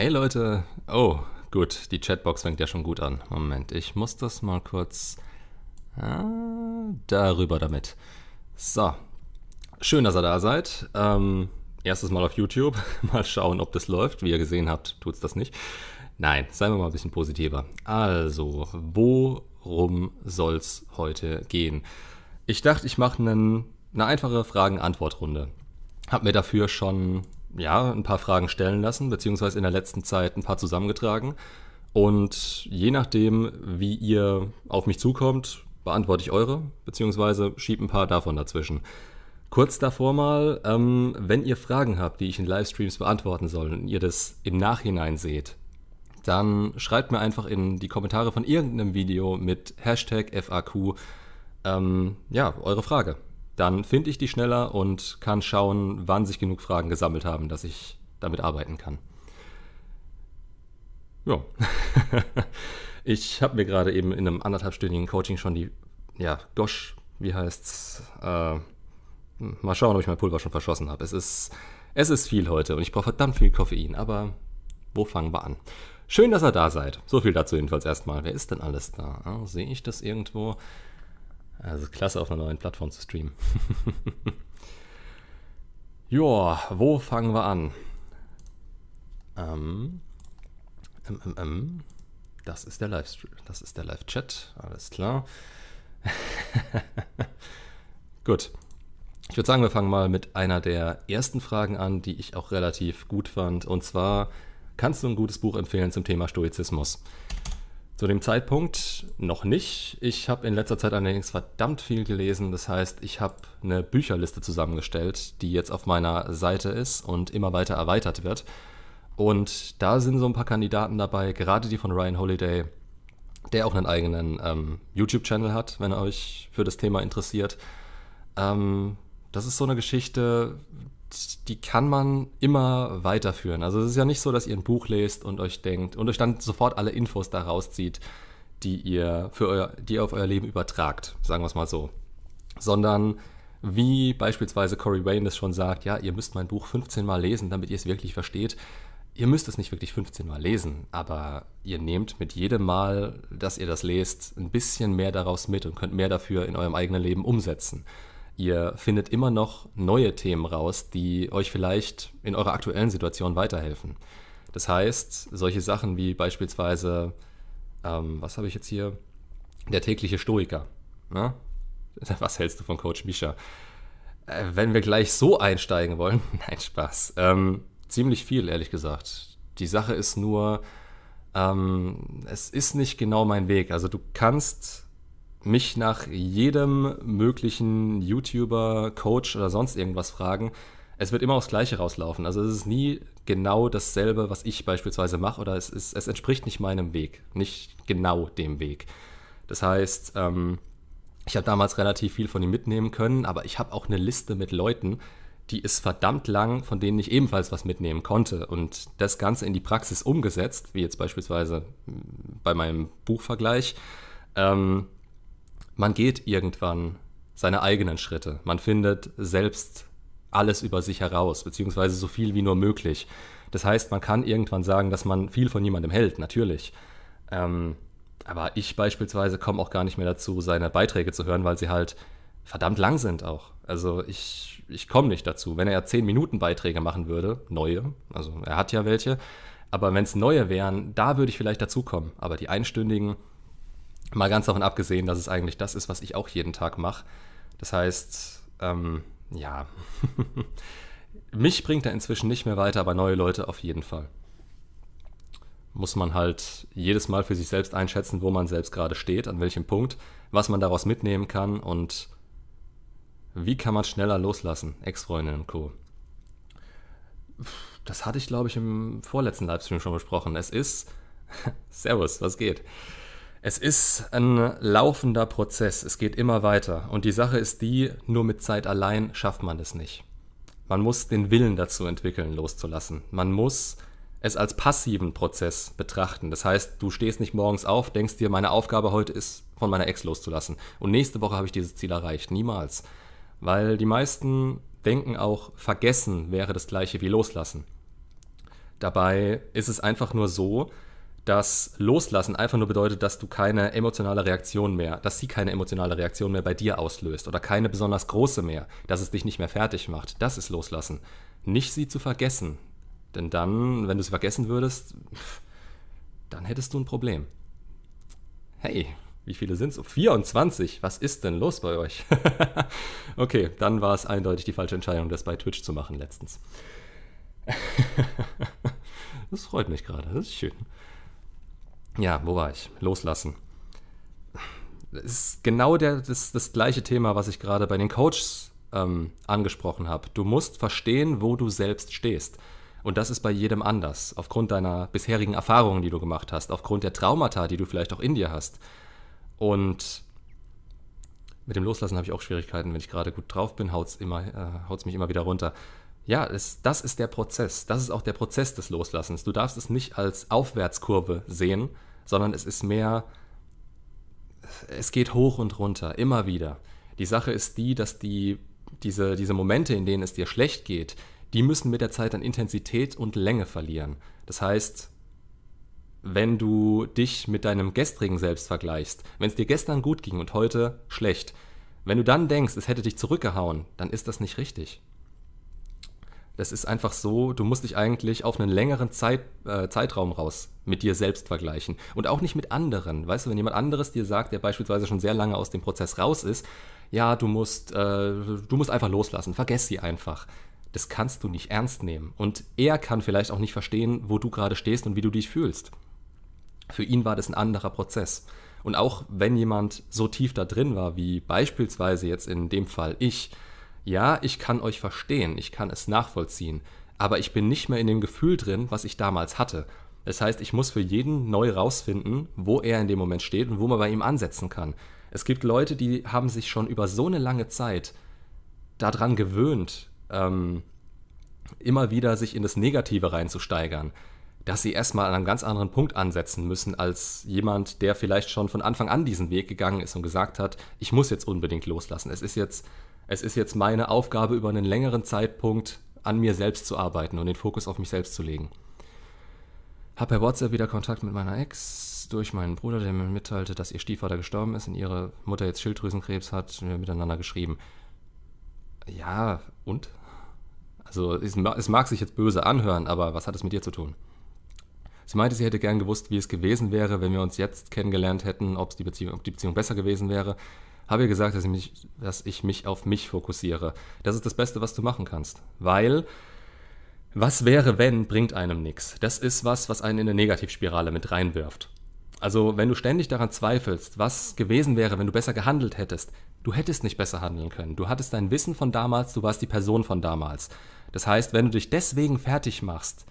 Hey Leute. Oh, gut. Die Chatbox fängt ja schon gut an. Moment, ich muss das mal kurz ah, darüber damit. So. Schön, dass ihr da seid. Ähm, erstes Mal auf YouTube. Mal schauen, ob das läuft. Wie ihr gesehen habt, tut es das nicht. Nein, seien wir mal ein bisschen positiver. Also, worum soll es heute gehen? Ich dachte, ich mache eine einfache Fragen-Antwort-Runde. Hab mir dafür schon ja, ein paar Fragen stellen lassen, beziehungsweise in der letzten Zeit ein paar zusammengetragen. Und je nachdem, wie ihr auf mich zukommt, beantworte ich eure, beziehungsweise schiebe ein paar davon dazwischen. Kurz davor mal, ähm, wenn ihr Fragen habt, die ich in Livestreams beantworten soll und ihr das im Nachhinein seht, dann schreibt mir einfach in die Kommentare von irgendeinem Video mit Hashtag FAQ ähm, ja, eure Frage dann finde ich die schneller und kann schauen, wann sich genug Fragen gesammelt haben, dass ich damit arbeiten kann. Ja. ich habe mir gerade eben in einem anderthalbstündigen Coaching schon die, ja, Gosh, wie heißt's? Äh, mal schauen, ob ich mein Pulver schon verschossen habe. Es ist, es ist viel heute und ich brauche verdammt viel Koffein, aber wo fangen wir an? Schön, dass ihr da seid. So viel dazu jedenfalls erstmal. Wer ist denn alles da? Ah, Sehe ich das irgendwo? Also klasse, auf einer neuen Plattform zu streamen. Joa, wo fangen wir an? Ähm, ähm, ähm, ähm, das ist der Livestream, das ist der Live-Chat, alles klar. Gut. Ich würde sagen, wir fangen mal mit einer der ersten Fragen an, die ich auch relativ gut fand. Und zwar, kannst du ein gutes Buch empfehlen zum Thema Stoizismus? Zu dem Zeitpunkt noch nicht. Ich habe in letzter Zeit allerdings verdammt viel gelesen. Das heißt, ich habe eine Bücherliste zusammengestellt, die jetzt auf meiner Seite ist und immer weiter erweitert wird. Und da sind so ein paar Kandidaten dabei, gerade die von Ryan Holiday, der auch einen eigenen ähm, YouTube-Channel hat, wenn er euch für das Thema interessiert. Ähm, das ist so eine Geschichte, die kann man immer weiterführen. Also es ist ja nicht so, dass ihr ein Buch lest und euch denkt und euch dann sofort alle Infos da rauszieht, die ihr für euer, die ihr auf euer Leben übertragt, sagen wir es mal so. Sondern wie beispielsweise Corey Wayne es schon sagt, ja, ihr müsst mein Buch 15 Mal lesen, damit ihr es wirklich versteht. Ihr müsst es nicht wirklich 15 Mal lesen, aber ihr nehmt mit jedem Mal, dass ihr das lest, ein bisschen mehr daraus mit und könnt mehr dafür in eurem eigenen Leben umsetzen. Ihr findet immer noch neue Themen raus, die euch vielleicht in eurer aktuellen Situation weiterhelfen. Das heißt, solche Sachen wie beispielsweise, ähm, was habe ich jetzt hier? Der tägliche Stoiker. Ne? Was hältst du von Coach Misha? Äh, wenn wir gleich so einsteigen wollen, nein, Spaß. Ähm, ziemlich viel, ehrlich gesagt. Die Sache ist nur, ähm, es ist nicht genau mein Weg. Also du kannst mich nach jedem möglichen YouTuber, Coach oder sonst irgendwas fragen, es wird immer aufs Gleiche rauslaufen. Also es ist nie genau dasselbe, was ich beispielsweise mache, oder es, ist, es entspricht nicht meinem Weg, nicht genau dem Weg. Das heißt, ähm, ich habe damals relativ viel von ihm mitnehmen können, aber ich habe auch eine Liste mit Leuten, die ist verdammt lang, von denen ich ebenfalls was mitnehmen konnte. Und das Ganze in die Praxis umgesetzt, wie jetzt beispielsweise bei meinem Buchvergleich, ähm, man geht irgendwann seine eigenen Schritte. Man findet selbst alles über sich heraus, beziehungsweise so viel wie nur möglich. Das heißt, man kann irgendwann sagen, dass man viel von niemandem hält, natürlich. Ähm, aber ich beispielsweise komme auch gar nicht mehr dazu, seine Beiträge zu hören, weil sie halt verdammt lang sind auch. Also ich, ich komme nicht dazu. Wenn er 10 Minuten Beiträge machen würde, neue, also er hat ja welche, aber wenn es neue wären, da würde ich vielleicht dazukommen. Aber die einstündigen, Mal ganz davon abgesehen, dass es eigentlich das ist, was ich auch jeden Tag mache. Das heißt, ähm, ja, mich bringt er inzwischen nicht mehr weiter, aber neue Leute auf jeden Fall. Muss man halt jedes Mal für sich selbst einschätzen, wo man selbst gerade steht, an welchem Punkt, was man daraus mitnehmen kann und wie kann man schneller loslassen, Ex-Freundinnen und Co. Das hatte ich, glaube ich, im vorletzten Livestream schon besprochen. Es ist. Servus, was geht? Es ist ein laufender Prozess, es geht immer weiter. Und die Sache ist die, nur mit Zeit allein schafft man es nicht. Man muss den Willen dazu entwickeln, loszulassen. Man muss es als passiven Prozess betrachten. Das heißt, du stehst nicht morgens auf, denkst dir, meine Aufgabe heute ist, von meiner Ex loszulassen. Und nächste Woche habe ich dieses Ziel erreicht. Niemals. Weil die meisten denken auch, vergessen wäre das gleiche wie loslassen. Dabei ist es einfach nur so, dass Loslassen einfach nur bedeutet, dass du keine emotionale Reaktion mehr, dass sie keine emotionale Reaktion mehr bei dir auslöst oder keine besonders große mehr, dass es dich nicht mehr fertig macht. Das ist Loslassen. Nicht sie zu vergessen. Denn dann, wenn du sie vergessen würdest, dann hättest du ein Problem. Hey, wie viele sind es? 24. Was ist denn los bei euch? okay, dann war es eindeutig die falsche Entscheidung, das bei Twitch zu machen letztens. das freut mich gerade, das ist schön. Ja, wo war ich? Loslassen. Das ist genau der, das, das gleiche Thema, was ich gerade bei den Coaches ähm, angesprochen habe. Du musst verstehen, wo du selbst stehst. Und das ist bei jedem anders, aufgrund deiner bisherigen Erfahrungen, die du gemacht hast, aufgrund der Traumata, die du vielleicht auch in dir hast. Und mit dem Loslassen habe ich auch Schwierigkeiten. Wenn ich gerade gut drauf bin, haut es äh, mich immer wieder runter. Ja, es, das ist der Prozess. Das ist auch der Prozess des Loslassens. Du darfst es nicht als Aufwärtskurve sehen, sondern es ist mehr, es geht hoch und runter, immer wieder. Die Sache ist die, dass die, diese, diese Momente, in denen es dir schlecht geht, die müssen mit der Zeit an Intensität und Länge verlieren. Das heißt, wenn du dich mit deinem gestrigen Selbst vergleichst, wenn es dir gestern gut ging und heute schlecht, wenn du dann denkst, es hätte dich zurückgehauen, dann ist das nicht richtig. Das ist einfach so, du musst dich eigentlich auf einen längeren Zeit, äh, Zeitraum raus mit dir selbst vergleichen. Und auch nicht mit anderen. Weißt du, wenn jemand anderes dir sagt, der beispielsweise schon sehr lange aus dem Prozess raus ist, ja, du musst, äh, du musst einfach loslassen, vergess sie einfach. Das kannst du nicht ernst nehmen. Und er kann vielleicht auch nicht verstehen, wo du gerade stehst und wie du dich fühlst. Für ihn war das ein anderer Prozess. Und auch wenn jemand so tief da drin war, wie beispielsweise jetzt in dem Fall ich, ja, ich kann euch verstehen, ich kann es nachvollziehen, aber ich bin nicht mehr in dem Gefühl drin, was ich damals hatte. Das heißt, ich muss für jeden neu rausfinden, wo er in dem Moment steht und wo man bei ihm ansetzen kann. Es gibt Leute, die haben sich schon über so eine lange Zeit daran gewöhnt, ähm, immer wieder sich in das Negative reinzusteigern, dass sie erstmal an einem ganz anderen Punkt ansetzen müssen als jemand, der vielleicht schon von Anfang an diesen Weg gegangen ist und gesagt hat, ich muss jetzt unbedingt loslassen. Es ist jetzt es ist jetzt meine Aufgabe, über einen längeren Zeitpunkt an mir selbst zu arbeiten und den Fokus auf mich selbst zu legen. Hab per WhatsApp wieder Kontakt mit meiner Ex durch meinen Bruder, der mir mitteilte, dass ihr Stiefvater gestorben ist und ihre Mutter jetzt Schilddrüsenkrebs hat. Wir haben miteinander geschrieben. Ja, und? Also, es, mag sich jetzt böse anhören, aber was hat es mit dir zu tun? Sie meinte, sie hätte gern gewusst, wie es gewesen wäre, wenn wir uns jetzt kennengelernt hätten, ob die ob die Beziehung besser gewesen wäre habe ja gesagt, dass ich, mich, dass ich mich auf mich fokussiere. Das ist das Beste, was du machen kannst. Weil, was wäre, wenn, bringt einem nichts. Das ist was, was einen in eine Negativspirale mit reinwirft. Also, wenn du ständig daran zweifelst, was gewesen wäre, wenn du besser gehandelt hättest, du hättest nicht besser handeln können. Du hattest dein Wissen von damals, du warst die Person von damals. Das heißt, wenn du dich deswegen fertig machst,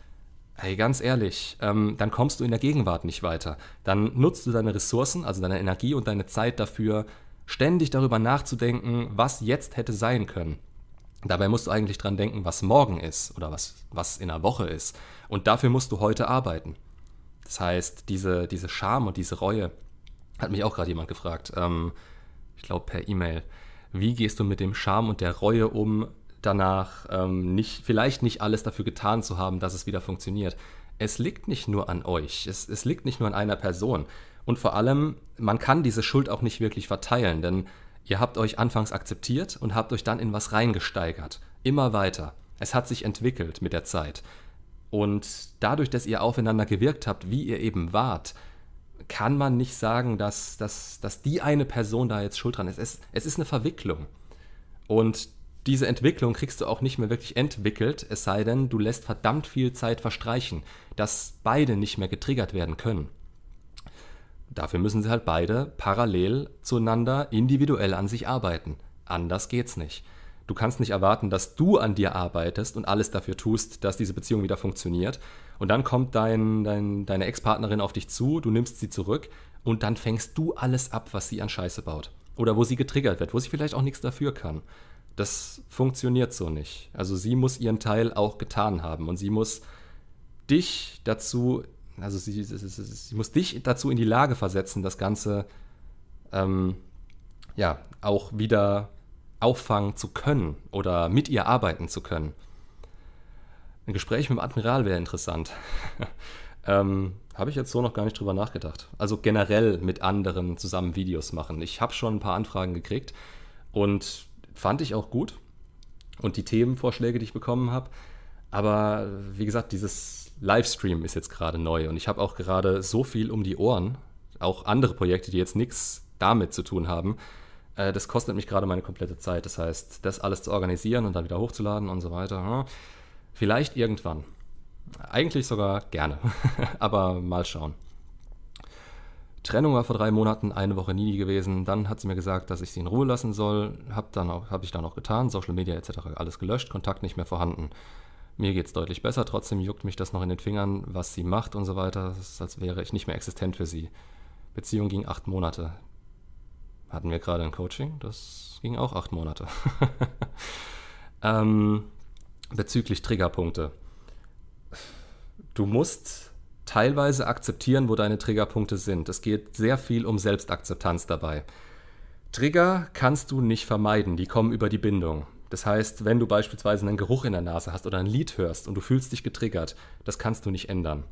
Hey, ganz ehrlich, ähm, dann kommst du in der Gegenwart nicht weiter. Dann nutzt du deine Ressourcen, also deine Energie und deine Zeit dafür, ständig darüber nachzudenken, was jetzt hätte sein können. Dabei musst du eigentlich dran denken, was morgen ist oder was, was in einer Woche ist. Und dafür musst du heute arbeiten. Das heißt, diese, diese Scham und diese Reue, hat mich auch gerade jemand gefragt, ähm, ich glaube per E-Mail, wie gehst du mit dem Scham und der Reue um, danach ähm, nicht, vielleicht nicht alles dafür getan zu haben, dass es wieder funktioniert? Es liegt nicht nur an euch, es, es liegt nicht nur an einer Person. Und vor allem, man kann diese Schuld auch nicht wirklich verteilen, denn ihr habt euch anfangs akzeptiert und habt euch dann in was reingesteigert. Immer weiter. Es hat sich entwickelt mit der Zeit. Und dadurch, dass ihr aufeinander gewirkt habt, wie ihr eben wart, kann man nicht sagen, dass, dass, dass die eine Person da jetzt schuld dran ist. Es, es ist eine Verwicklung. Und diese Entwicklung kriegst du auch nicht mehr wirklich entwickelt, es sei denn, du lässt verdammt viel Zeit verstreichen, dass beide nicht mehr getriggert werden können. Dafür müssen sie halt beide parallel zueinander individuell an sich arbeiten. Anders geht's nicht. Du kannst nicht erwarten, dass du an dir arbeitest und alles dafür tust, dass diese Beziehung wieder funktioniert. Und dann kommt dein, dein, deine Ex-Partnerin auf dich zu, du nimmst sie zurück und dann fängst du alles ab, was sie an Scheiße baut. Oder wo sie getriggert wird, wo sie vielleicht auch nichts dafür kann. Das funktioniert so nicht. Also sie muss ihren Teil auch getan haben und sie muss dich dazu also sie, sie, sie, sie, muss dich dazu in die Lage versetzen, das Ganze ähm, ja auch wieder auffangen zu können oder mit ihr arbeiten zu können. Ein Gespräch mit dem Admiral wäre interessant. ähm, habe ich jetzt so noch gar nicht drüber nachgedacht. Also generell mit anderen zusammen Videos machen. Ich habe schon ein paar Anfragen gekriegt und fand ich auch gut. Und die Themenvorschläge, die ich bekommen habe. Aber wie gesagt, dieses Livestream ist jetzt gerade neu und ich habe auch gerade so viel um die Ohren. Auch andere Projekte, die jetzt nichts damit zu tun haben. Äh, das kostet mich gerade meine komplette Zeit. Das heißt, das alles zu organisieren und dann wieder hochzuladen und so weiter. Hm, vielleicht irgendwann. Eigentlich sogar gerne, aber mal schauen. Trennung war vor drei Monaten eine Woche nie gewesen. Dann hat sie mir gesagt, dass ich sie in Ruhe lassen soll. Habe hab ich dann auch getan. Social Media etc. alles gelöscht, Kontakt nicht mehr vorhanden. Mir geht es deutlich besser. Trotzdem juckt mich das noch in den Fingern, was sie macht und so weiter. Es ist, als wäre ich nicht mehr existent für sie. Beziehung ging acht Monate. Hatten wir gerade ein Coaching? Das ging auch acht Monate. ähm, bezüglich Triggerpunkte du musst teilweise akzeptieren, wo deine Triggerpunkte sind. Es geht sehr viel um Selbstakzeptanz dabei. Trigger kannst du nicht vermeiden, die kommen über die Bindung. Das heißt, wenn du beispielsweise einen Geruch in der Nase hast oder ein Lied hörst und du fühlst dich getriggert, das kannst du nicht ändern.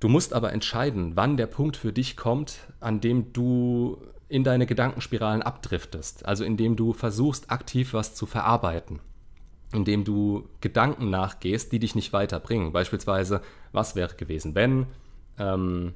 Du musst aber entscheiden, wann der Punkt für dich kommt, an dem du in deine Gedankenspiralen abdriftest, also indem du versuchst, aktiv was zu verarbeiten indem du Gedanken nachgehst, die dich nicht weiterbringen. Beispielsweise, was wäre gewesen, wenn? Ähm,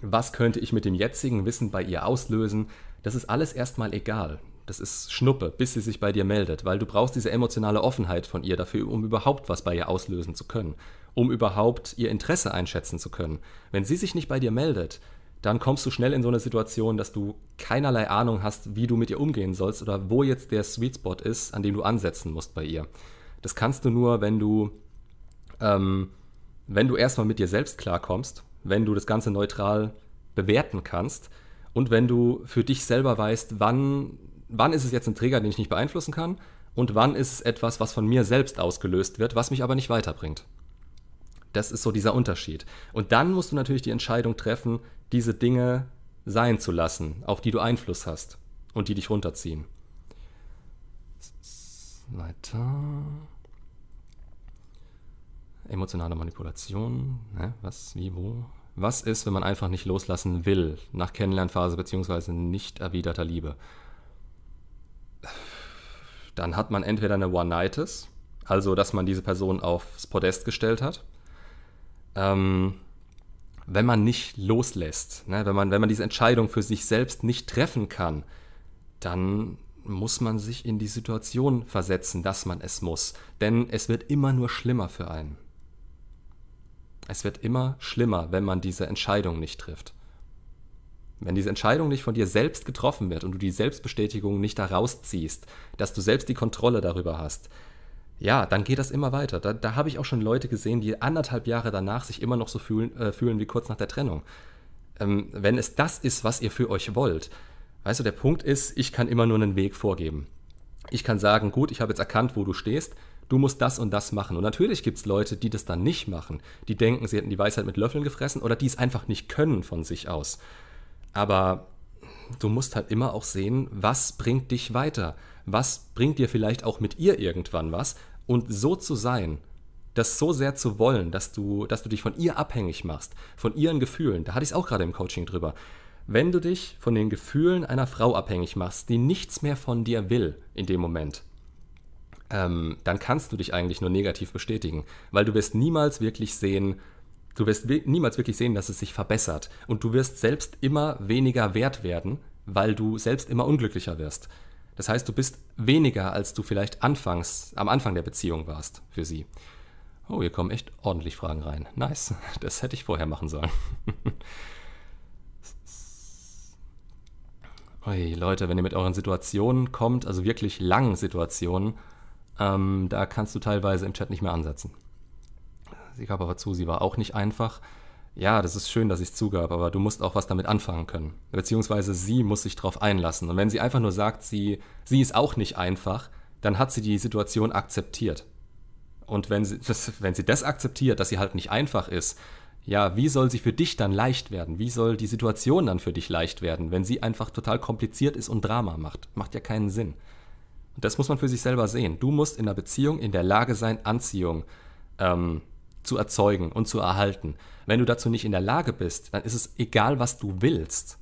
was könnte ich mit dem jetzigen Wissen bei ihr auslösen? Das ist alles erstmal egal. Das ist Schnuppe, bis sie sich bei dir meldet, weil du brauchst diese emotionale Offenheit von ihr dafür, um überhaupt was bei ihr auslösen zu können, um überhaupt ihr Interesse einschätzen zu können. Wenn sie sich nicht bei dir meldet, dann kommst du schnell in so eine Situation, dass du keinerlei Ahnung hast, wie du mit ihr umgehen sollst oder wo jetzt der Sweet Spot ist, an dem du ansetzen musst bei ihr. Das kannst du nur, wenn du, ähm, wenn du erstmal mit dir selbst klarkommst, wenn du das Ganze neutral bewerten kannst und wenn du für dich selber weißt, wann, wann ist es jetzt ein Trigger, den ich nicht beeinflussen kann und wann ist es etwas, was von mir selbst ausgelöst wird, was mich aber nicht weiterbringt. Das ist so dieser Unterschied. Und dann musst du natürlich die Entscheidung treffen, diese Dinge sein zu lassen, auf die du Einfluss hast und die dich runterziehen. Weiter. Emotionale Manipulation. Ne? Was, wie, wo? Was ist, wenn man einfach nicht loslassen will nach Kennenlernphase bzw. nicht erwiderter Liebe? Dann hat man entweder eine One-Nightis, also dass man diese Person aufs Podest gestellt hat. Ähm, wenn man nicht loslässt, ne, wenn, man, wenn man diese Entscheidung für sich selbst nicht treffen kann, dann muss man sich in die Situation versetzen, dass man es muss. Denn es wird immer nur schlimmer für einen. Es wird immer schlimmer, wenn man diese Entscheidung nicht trifft. Wenn diese Entscheidung nicht von dir selbst getroffen wird und du die Selbstbestätigung nicht daraus ziehst, dass du selbst die Kontrolle darüber hast, ja, dann geht das immer weiter. Da, da habe ich auch schon Leute gesehen, die anderthalb Jahre danach sich immer noch so fühlen, äh, fühlen wie kurz nach der Trennung. Ähm, wenn es das ist, was ihr für euch wollt, weißt du, der Punkt ist, ich kann immer nur einen Weg vorgeben. Ich kann sagen, gut, ich habe jetzt erkannt, wo du stehst, du musst das und das machen. Und natürlich gibt es Leute, die das dann nicht machen, die denken, sie hätten die Weisheit mit Löffeln gefressen oder die es einfach nicht können von sich aus. Aber du musst halt immer auch sehen, was bringt dich weiter? Was bringt dir vielleicht auch mit ihr irgendwann was? Und so zu sein, das so sehr zu wollen, dass du, dass du dich von ihr abhängig machst, von ihren Gefühlen, da hatte ich es auch gerade im Coaching drüber. Wenn du dich von den Gefühlen einer Frau abhängig machst, die nichts mehr von dir will in dem Moment, ähm, dann kannst du dich eigentlich nur negativ bestätigen, weil du wirst niemals wirklich sehen, du wirst niemals wirklich sehen, dass es sich verbessert und du wirst selbst immer weniger wert werden, weil du selbst immer unglücklicher wirst. Das heißt, du bist weniger, als du vielleicht anfangs, am Anfang der Beziehung warst für sie. Oh, hier kommen echt ordentlich Fragen rein. Nice. Das hätte ich vorher machen sollen. Ui, Leute, wenn ihr mit euren Situationen kommt, also wirklich langen Situationen, ähm, da kannst du teilweise im Chat nicht mehr ansetzen. Sie gab aber zu, sie war auch nicht einfach ja, das ist schön, dass ich es zugab, aber du musst auch was damit anfangen können. Beziehungsweise sie muss sich darauf einlassen. Und wenn sie einfach nur sagt, sie, sie ist auch nicht einfach, dann hat sie die Situation akzeptiert. Und wenn sie, das, wenn sie das akzeptiert, dass sie halt nicht einfach ist, ja, wie soll sie für dich dann leicht werden? Wie soll die Situation dann für dich leicht werden, wenn sie einfach total kompliziert ist und Drama macht? Macht ja keinen Sinn. Und das muss man für sich selber sehen. Du musst in der Beziehung in der Lage sein, Anziehung ähm, zu erzeugen und zu erhalten. Wenn du dazu nicht in der Lage bist, dann ist es egal, was du willst.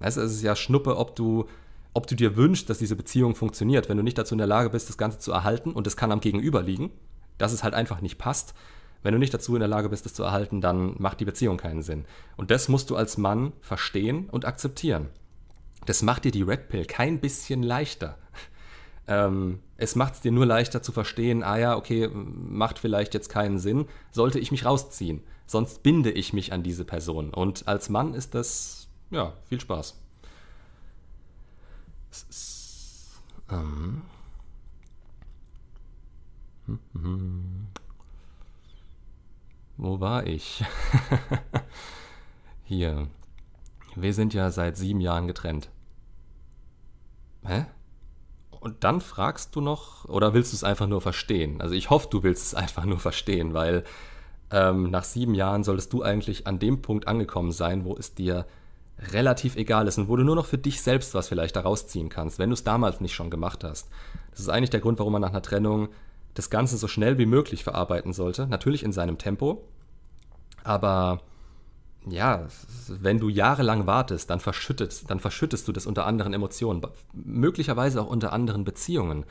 Es ist ja Schnuppe, ob du, ob du dir wünschst, dass diese Beziehung funktioniert. Wenn du nicht dazu in der Lage bist, das Ganze zu erhalten und es kann am Gegenüber liegen, dass es halt einfach nicht passt. Wenn du nicht dazu in der Lage bist, das zu erhalten, dann macht die Beziehung keinen Sinn. Und das musst du als Mann verstehen und akzeptieren. Das macht dir die Red Pill kein bisschen leichter. Ähm, es macht es dir nur leichter zu verstehen, ah ja, okay, macht vielleicht jetzt keinen Sinn, sollte ich mich rausziehen. Sonst binde ich mich an diese Person. Und als Mann ist das, ja, viel Spaß. Ähm. Hm, hm, hm. Wo war ich? Hier. Wir sind ja seit sieben Jahren getrennt. Hä? Und dann fragst du noch, oder willst du es einfach nur verstehen? Also ich hoffe, du willst es einfach nur verstehen, weil ähm, nach sieben Jahren solltest du eigentlich an dem Punkt angekommen sein, wo es dir relativ egal ist und wo du nur noch für dich selbst was vielleicht daraus ziehen kannst, wenn du es damals nicht schon gemacht hast. Das ist eigentlich der Grund, warum man nach einer Trennung das Ganze so schnell wie möglich verarbeiten sollte. Natürlich in seinem Tempo, aber ja, wenn du jahrelang wartest, dann verschüttest, dann verschüttest du das unter anderen Emotionen, möglicherweise auch unter anderen Beziehungen.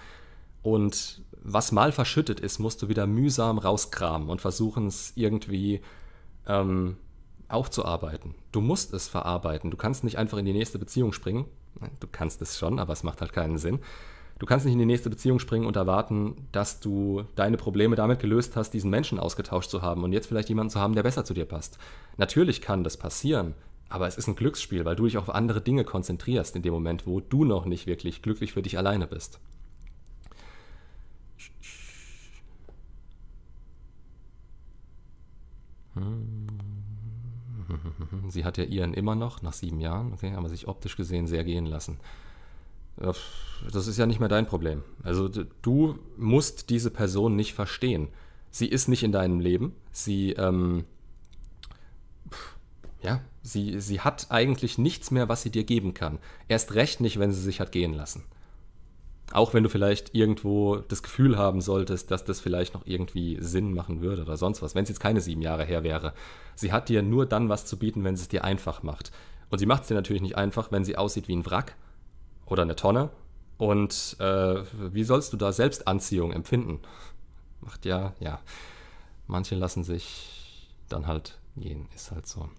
Und was mal verschüttet ist, musst du wieder mühsam rauskramen und versuchen es irgendwie ähm, aufzuarbeiten. Du musst es verarbeiten. Du kannst nicht einfach in die nächste Beziehung springen. Du kannst es schon, aber es macht halt keinen Sinn. Du kannst nicht in die nächste Beziehung springen und erwarten, dass du deine Probleme damit gelöst hast, diesen Menschen ausgetauscht zu haben und jetzt vielleicht jemanden zu haben, der besser zu dir passt. Natürlich kann das passieren, aber es ist ein Glücksspiel, weil du dich auf andere Dinge konzentrierst in dem Moment, wo du noch nicht wirklich glücklich für dich alleine bist. Sie hat ja ihren immer noch, nach sieben Jahren, okay, aber sich optisch gesehen sehr gehen lassen das ist ja nicht mehr dein Problem. Also du musst diese Person nicht verstehen. Sie ist nicht in deinem Leben. Sie, ähm, ja, sie, sie hat eigentlich nichts mehr, was sie dir geben kann. Erst recht nicht, wenn sie sich hat gehen lassen. Auch wenn du vielleicht irgendwo das Gefühl haben solltest, dass das vielleicht noch irgendwie Sinn machen würde oder sonst was, wenn es jetzt keine sieben Jahre her wäre. Sie hat dir nur dann was zu bieten, wenn sie es dir einfach macht. Und sie macht es dir natürlich nicht einfach, wenn sie aussieht wie ein Wrack, oder eine Tonne. Und äh, wie sollst du da Selbstanziehung empfinden? Macht ja, ja. Manche lassen sich dann halt gehen, ist halt so.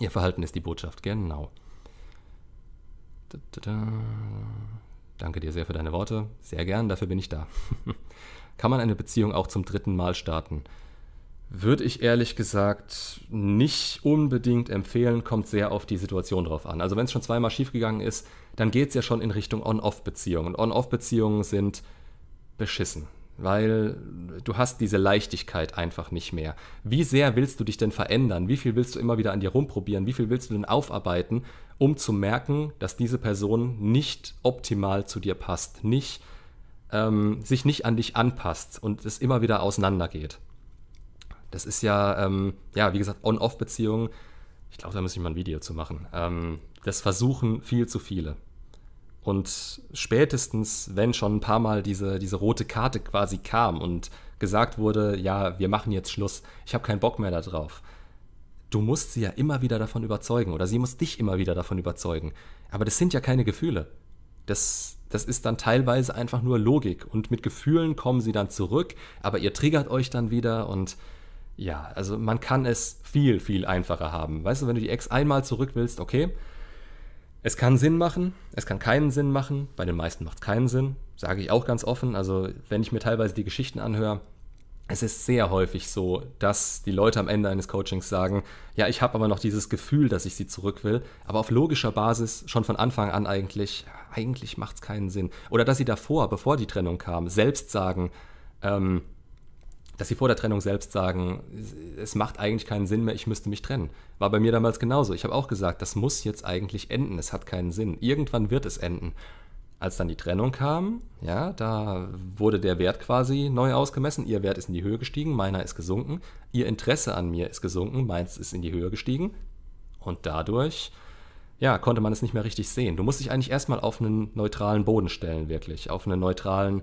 Ihr Verhalten ist die Botschaft, genau. Da, da, da. Danke dir sehr für deine Worte. Sehr gern, dafür bin ich da. Kann man eine Beziehung auch zum dritten Mal starten? Würde ich ehrlich gesagt nicht unbedingt empfehlen, kommt sehr auf die Situation drauf an. Also wenn es schon zweimal schiefgegangen ist, dann geht es ja schon in Richtung On-Off-Beziehungen. Und On-Off-Beziehungen sind beschissen, weil du hast diese Leichtigkeit einfach nicht mehr. Wie sehr willst du dich denn verändern? Wie viel willst du immer wieder an dir rumprobieren? Wie viel willst du denn aufarbeiten, um zu merken, dass diese Person nicht optimal zu dir passt, nicht, ähm, sich nicht an dich anpasst und es immer wieder auseinandergeht? Das ist ja, ähm, ja, wie gesagt, On-Off-Beziehungen. Ich glaube, da muss ich mal ein Video zu machen. Ähm, das versuchen viel zu viele. Und spätestens, wenn schon ein paar Mal diese, diese rote Karte quasi kam und gesagt wurde, ja, wir machen jetzt Schluss, ich habe keinen Bock mehr darauf. Du musst sie ja immer wieder davon überzeugen oder sie muss dich immer wieder davon überzeugen. Aber das sind ja keine Gefühle. Das, das ist dann teilweise einfach nur Logik. Und mit Gefühlen kommen sie dann zurück, aber ihr triggert euch dann wieder und ja, also man kann es viel, viel einfacher haben. Weißt du, wenn du die Ex einmal zurück willst, okay, es kann Sinn machen, es kann keinen Sinn machen. Bei den meisten macht es keinen Sinn, sage ich auch ganz offen. Also wenn ich mir teilweise die Geschichten anhöre, es ist sehr häufig so, dass die Leute am Ende eines Coachings sagen, ja, ich habe aber noch dieses Gefühl, dass ich sie zurück will, aber auf logischer Basis schon von Anfang an eigentlich, eigentlich macht es keinen Sinn. Oder dass sie davor, bevor die Trennung kam, selbst sagen, ähm, dass sie vor der Trennung selbst sagen, es macht eigentlich keinen Sinn mehr, ich müsste mich trennen. War bei mir damals genauso. Ich habe auch gesagt, das muss jetzt eigentlich enden, es hat keinen Sinn. Irgendwann wird es enden. Als dann die Trennung kam, ja, da wurde der Wert quasi neu ausgemessen. Ihr Wert ist in die Höhe gestiegen, meiner ist gesunken. Ihr Interesse an mir ist gesunken, meins ist in die Höhe gestiegen. Und dadurch ja, konnte man es nicht mehr richtig sehen. Du musst dich eigentlich erstmal auf einen neutralen Boden stellen, wirklich, auf einen neutralen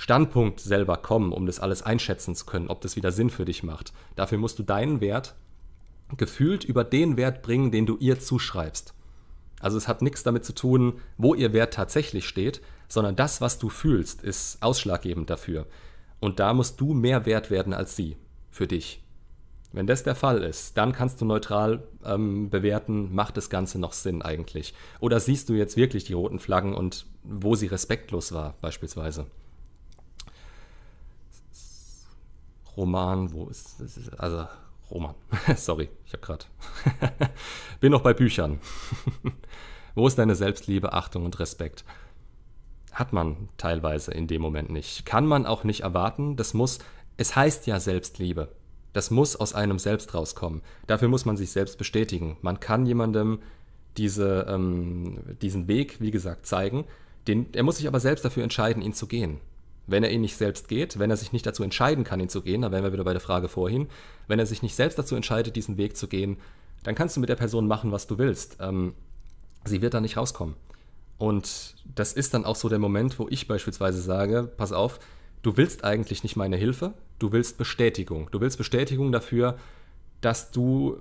Standpunkt selber kommen, um das alles einschätzen zu können, ob das wieder Sinn für dich macht. Dafür musst du deinen Wert gefühlt über den Wert bringen, den du ihr zuschreibst. Also es hat nichts damit zu tun, wo ihr Wert tatsächlich steht, sondern das, was du fühlst, ist ausschlaggebend dafür. Und da musst du mehr wert werden als sie, für dich. Wenn das der Fall ist, dann kannst du neutral ähm, bewerten, macht das Ganze noch Sinn eigentlich? Oder siehst du jetzt wirklich die roten Flaggen und wo sie respektlos war, beispielsweise? Roman, wo ist, also Roman, sorry, ich habe gerade, bin noch bei Büchern. wo ist deine Selbstliebe, Achtung und Respekt? Hat man teilweise in dem Moment nicht. Kann man auch nicht erwarten. Das muss, es heißt ja Selbstliebe. Das muss aus einem selbst rauskommen. Dafür muss man sich selbst bestätigen. Man kann jemandem diese, ähm, diesen Weg, wie gesagt, zeigen. Den, er muss sich aber selbst dafür entscheiden, ihn zu gehen. Wenn er ihn nicht selbst geht, wenn er sich nicht dazu entscheiden kann, ihn zu gehen, da wären wir wieder bei der Frage vorhin, wenn er sich nicht selbst dazu entscheidet, diesen Weg zu gehen, dann kannst du mit der Person machen, was du willst. Ähm, sie wird da nicht rauskommen. Und das ist dann auch so der Moment, wo ich beispielsweise sage, pass auf, du willst eigentlich nicht meine Hilfe, du willst Bestätigung. Du willst Bestätigung dafür, dass du,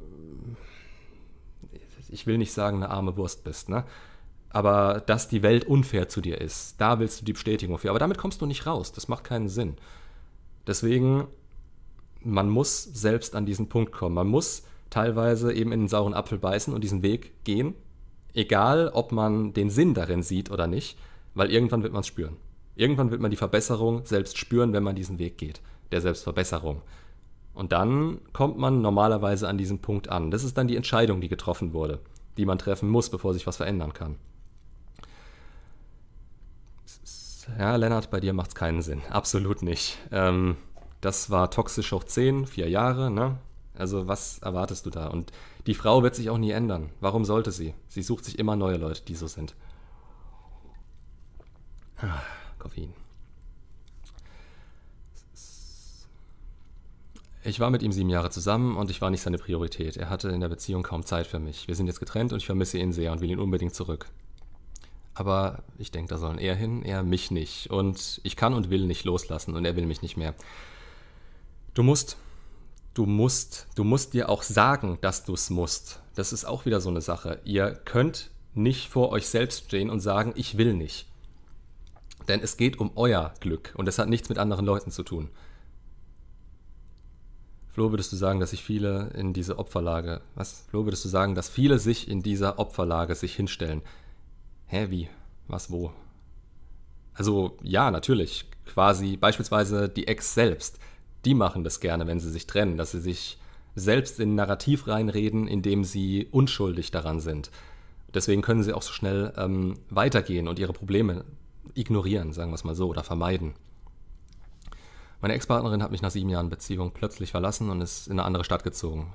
ich will nicht sagen, eine arme Wurst bist, ne? Aber dass die Welt unfair zu dir ist. Da willst du die Bestätigung für. Aber damit kommst du nicht raus. Das macht keinen Sinn. Deswegen, man muss selbst an diesen Punkt kommen. Man muss teilweise eben in den sauren Apfel beißen und diesen Weg gehen Egal, ob man den Sinn darin sieht oder nicht, weil irgendwann wird man es spüren. Irgendwann wird man die Verbesserung selbst spüren, wenn man diesen Weg geht, der Selbstverbesserung. Und dann kommt man normalerweise an diesen Punkt an. Das ist dann die Entscheidung, die getroffen wurde, die man treffen muss, bevor sich was verändern kann. Ja, Lennart, bei dir macht es keinen Sinn. Absolut nicht. Ähm, das war toxisch hoch 10, vier Jahre, ne? Also was erwartest du da? Und die Frau wird sich auch nie ändern. Warum sollte sie? Sie sucht sich immer neue Leute, die so sind. Ah, Koffein. Ich war mit ihm sieben Jahre zusammen und ich war nicht seine Priorität. Er hatte in der Beziehung kaum Zeit für mich. Wir sind jetzt getrennt und ich vermisse ihn sehr und will ihn unbedingt zurück. Aber ich denke, da sollen er hin, er mich nicht. Und ich kann und will nicht loslassen und er will mich nicht mehr. Du musst du musst, du musst dir auch sagen, dass du es musst. Das ist auch wieder so eine Sache. Ihr könnt nicht vor euch selbst stehen und sagen, ich will nicht. Denn es geht um euer Glück und es hat nichts mit anderen Leuten zu tun. Flo, würdest du sagen, dass sich viele in diese Opferlage, was? Flo, würdest du sagen, dass viele sich in dieser Opferlage sich hinstellen? Hä, wie? Was, wo? Also, ja, natürlich. Quasi beispielsweise die Ex selbst die machen das gerne, wenn sie sich trennen, dass sie sich selbst in Narrativ reinreden, in dem sie unschuldig daran sind. Deswegen können sie auch so schnell ähm, weitergehen und ihre Probleme ignorieren, sagen wir es mal so, oder vermeiden. Meine Ex-Partnerin hat mich nach sieben Jahren Beziehung plötzlich verlassen und ist in eine andere Stadt gezogen.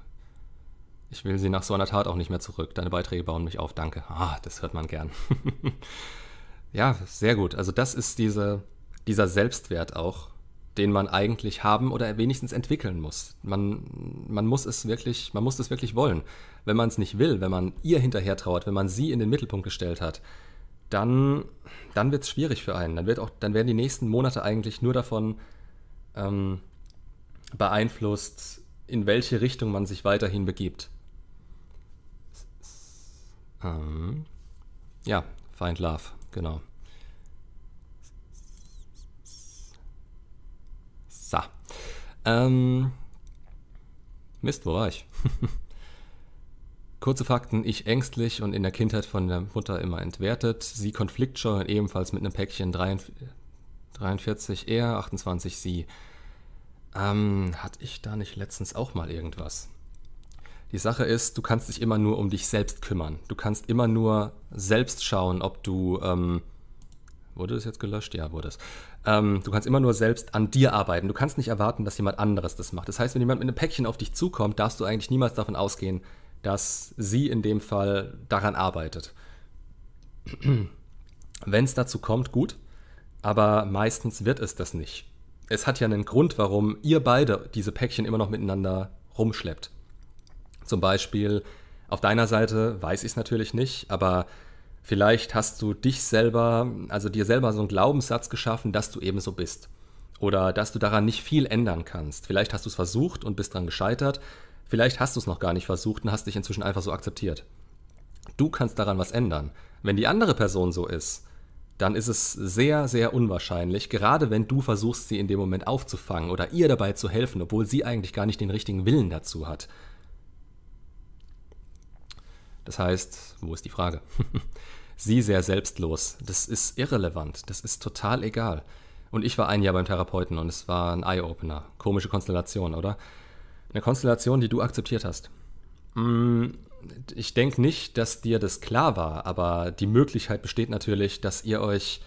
Ich will sie nach so einer Tat auch nicht mehr zurück. Deine Beiträge bauen mich auf, danke. Ah, das hört man gern. ja, sehr gut. Also das ist diese, dieser Selbstwert auch, den man eigentlich haben oder wenigstens entwickeln muss. Man, man muss es wirklich, man muss es wirklich wollen. Wenn man es nicht will, wenn man ihr hinterher trauert, wenn man sie in den Mittelpunkt gestellt hat, dann, dann wird es schwierig für einen. Dann, wird auch, dann werden die nächsten Monate eigentlich nur davon ähm, beeinflusst, in welche Richtung man sich weiterhin begibt. Ähm, ja, Find Love, genau. So. Ähm, Mist, wo war ich? Kurze Fakten, ich ängstlich und in der Kindheit von der Mutter immer entwertet. Sie konfliktscheu und ebenfalls mit einem Päckchen 43 er, 28 sie. Ähm, hatte ich da nicht letztens auch mal irgendwas? Die Sache ist, du kannst dich immer nur um dich selbst kümmern. Du kannst immer nur selbst schauen, ob du ähm, Wurde das jetzt gelöscht? Ja, wurde es. Ähm, du kannst immer nur selbst an dir arbeiten. Du kannst nicht erwarten, dass jemand anderes das macht. Das heißt, wenn jemand mit einem Päckchen auf dich zukommt, darfst du eigentlich niemals davon ausgehen, dass sie in dem Fall daran arbeitet. wenn es dazu kommt, gut. Aber meistens wird es das nicht. Es hat ja einen Grund, warum ihr beide diese Päckchen immer noch miteinander rumschleppt. Zum Beispiel Auf deiner Seite weiß ich es natürlich nicht, aber vielleicht hast du dich selber, also dir selber so einen Glaubenssatz geschaffen, dass du eben so bist. Oder dass du daran nicht viel ändern kannst. Vielleicht hast du es versucht und bist daran gescheitert. Vielleicht hast du es noch gar nicht versucht und hast dich inzwischen einfach so akzeptiert. Du kannst daran was ändern. Wenn die andere Person so ist, dann ist es sehr, sehr unwahrscheinlich, gerade wenn du versuchst, sie in dem Moment aufzufangen oder ihr dabei zu helfen, obwohl sie eigentlich gar nicht den richtigen Willen dazu hat. Das heißt, wo ist die Frage? sie sehr selbstlos. Das ist irrelevant. Das ist total egal. Und ich war ein Jahr beim Therapeuten und es war ein Eye-Opener. Komische Konstellation, oder? Eine Konstellation, die du akzeptiert hast. Mm, ich denke nicht, dass dir das klar war, aber die Möglichkeit besteht natürlich, dass ihr euch,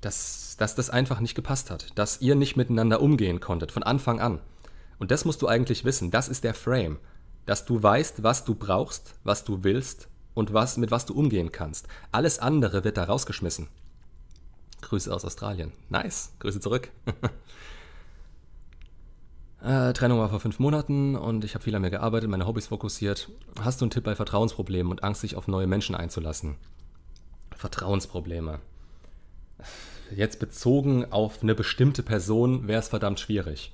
dass, dass das einfach nicht gepasst hat, dass ihr nicht miteinander umgehen konntet von Anfang an. Und das musst du eigentlich wissen. Das ist der Frame, dass du weißt, was du brauchst, was du willst und was, mit was du umgehen kannst. Alles andere wird da rausgeschmissen. Grüße aus Australien. Nice. Grüße zurück. Äh, Trennung war vor fünf Monaten und ich habe viel an mir gearbeitet, meine Hobbys fokussiert. Hast du einen Tipp bei Vertrauensproblemen und Angst, sich auf neue Menschen einzulassen? Vertrauensprobleme. Jetzt bezogen auf eine bestimmte Person wäre es verdammt schwierig.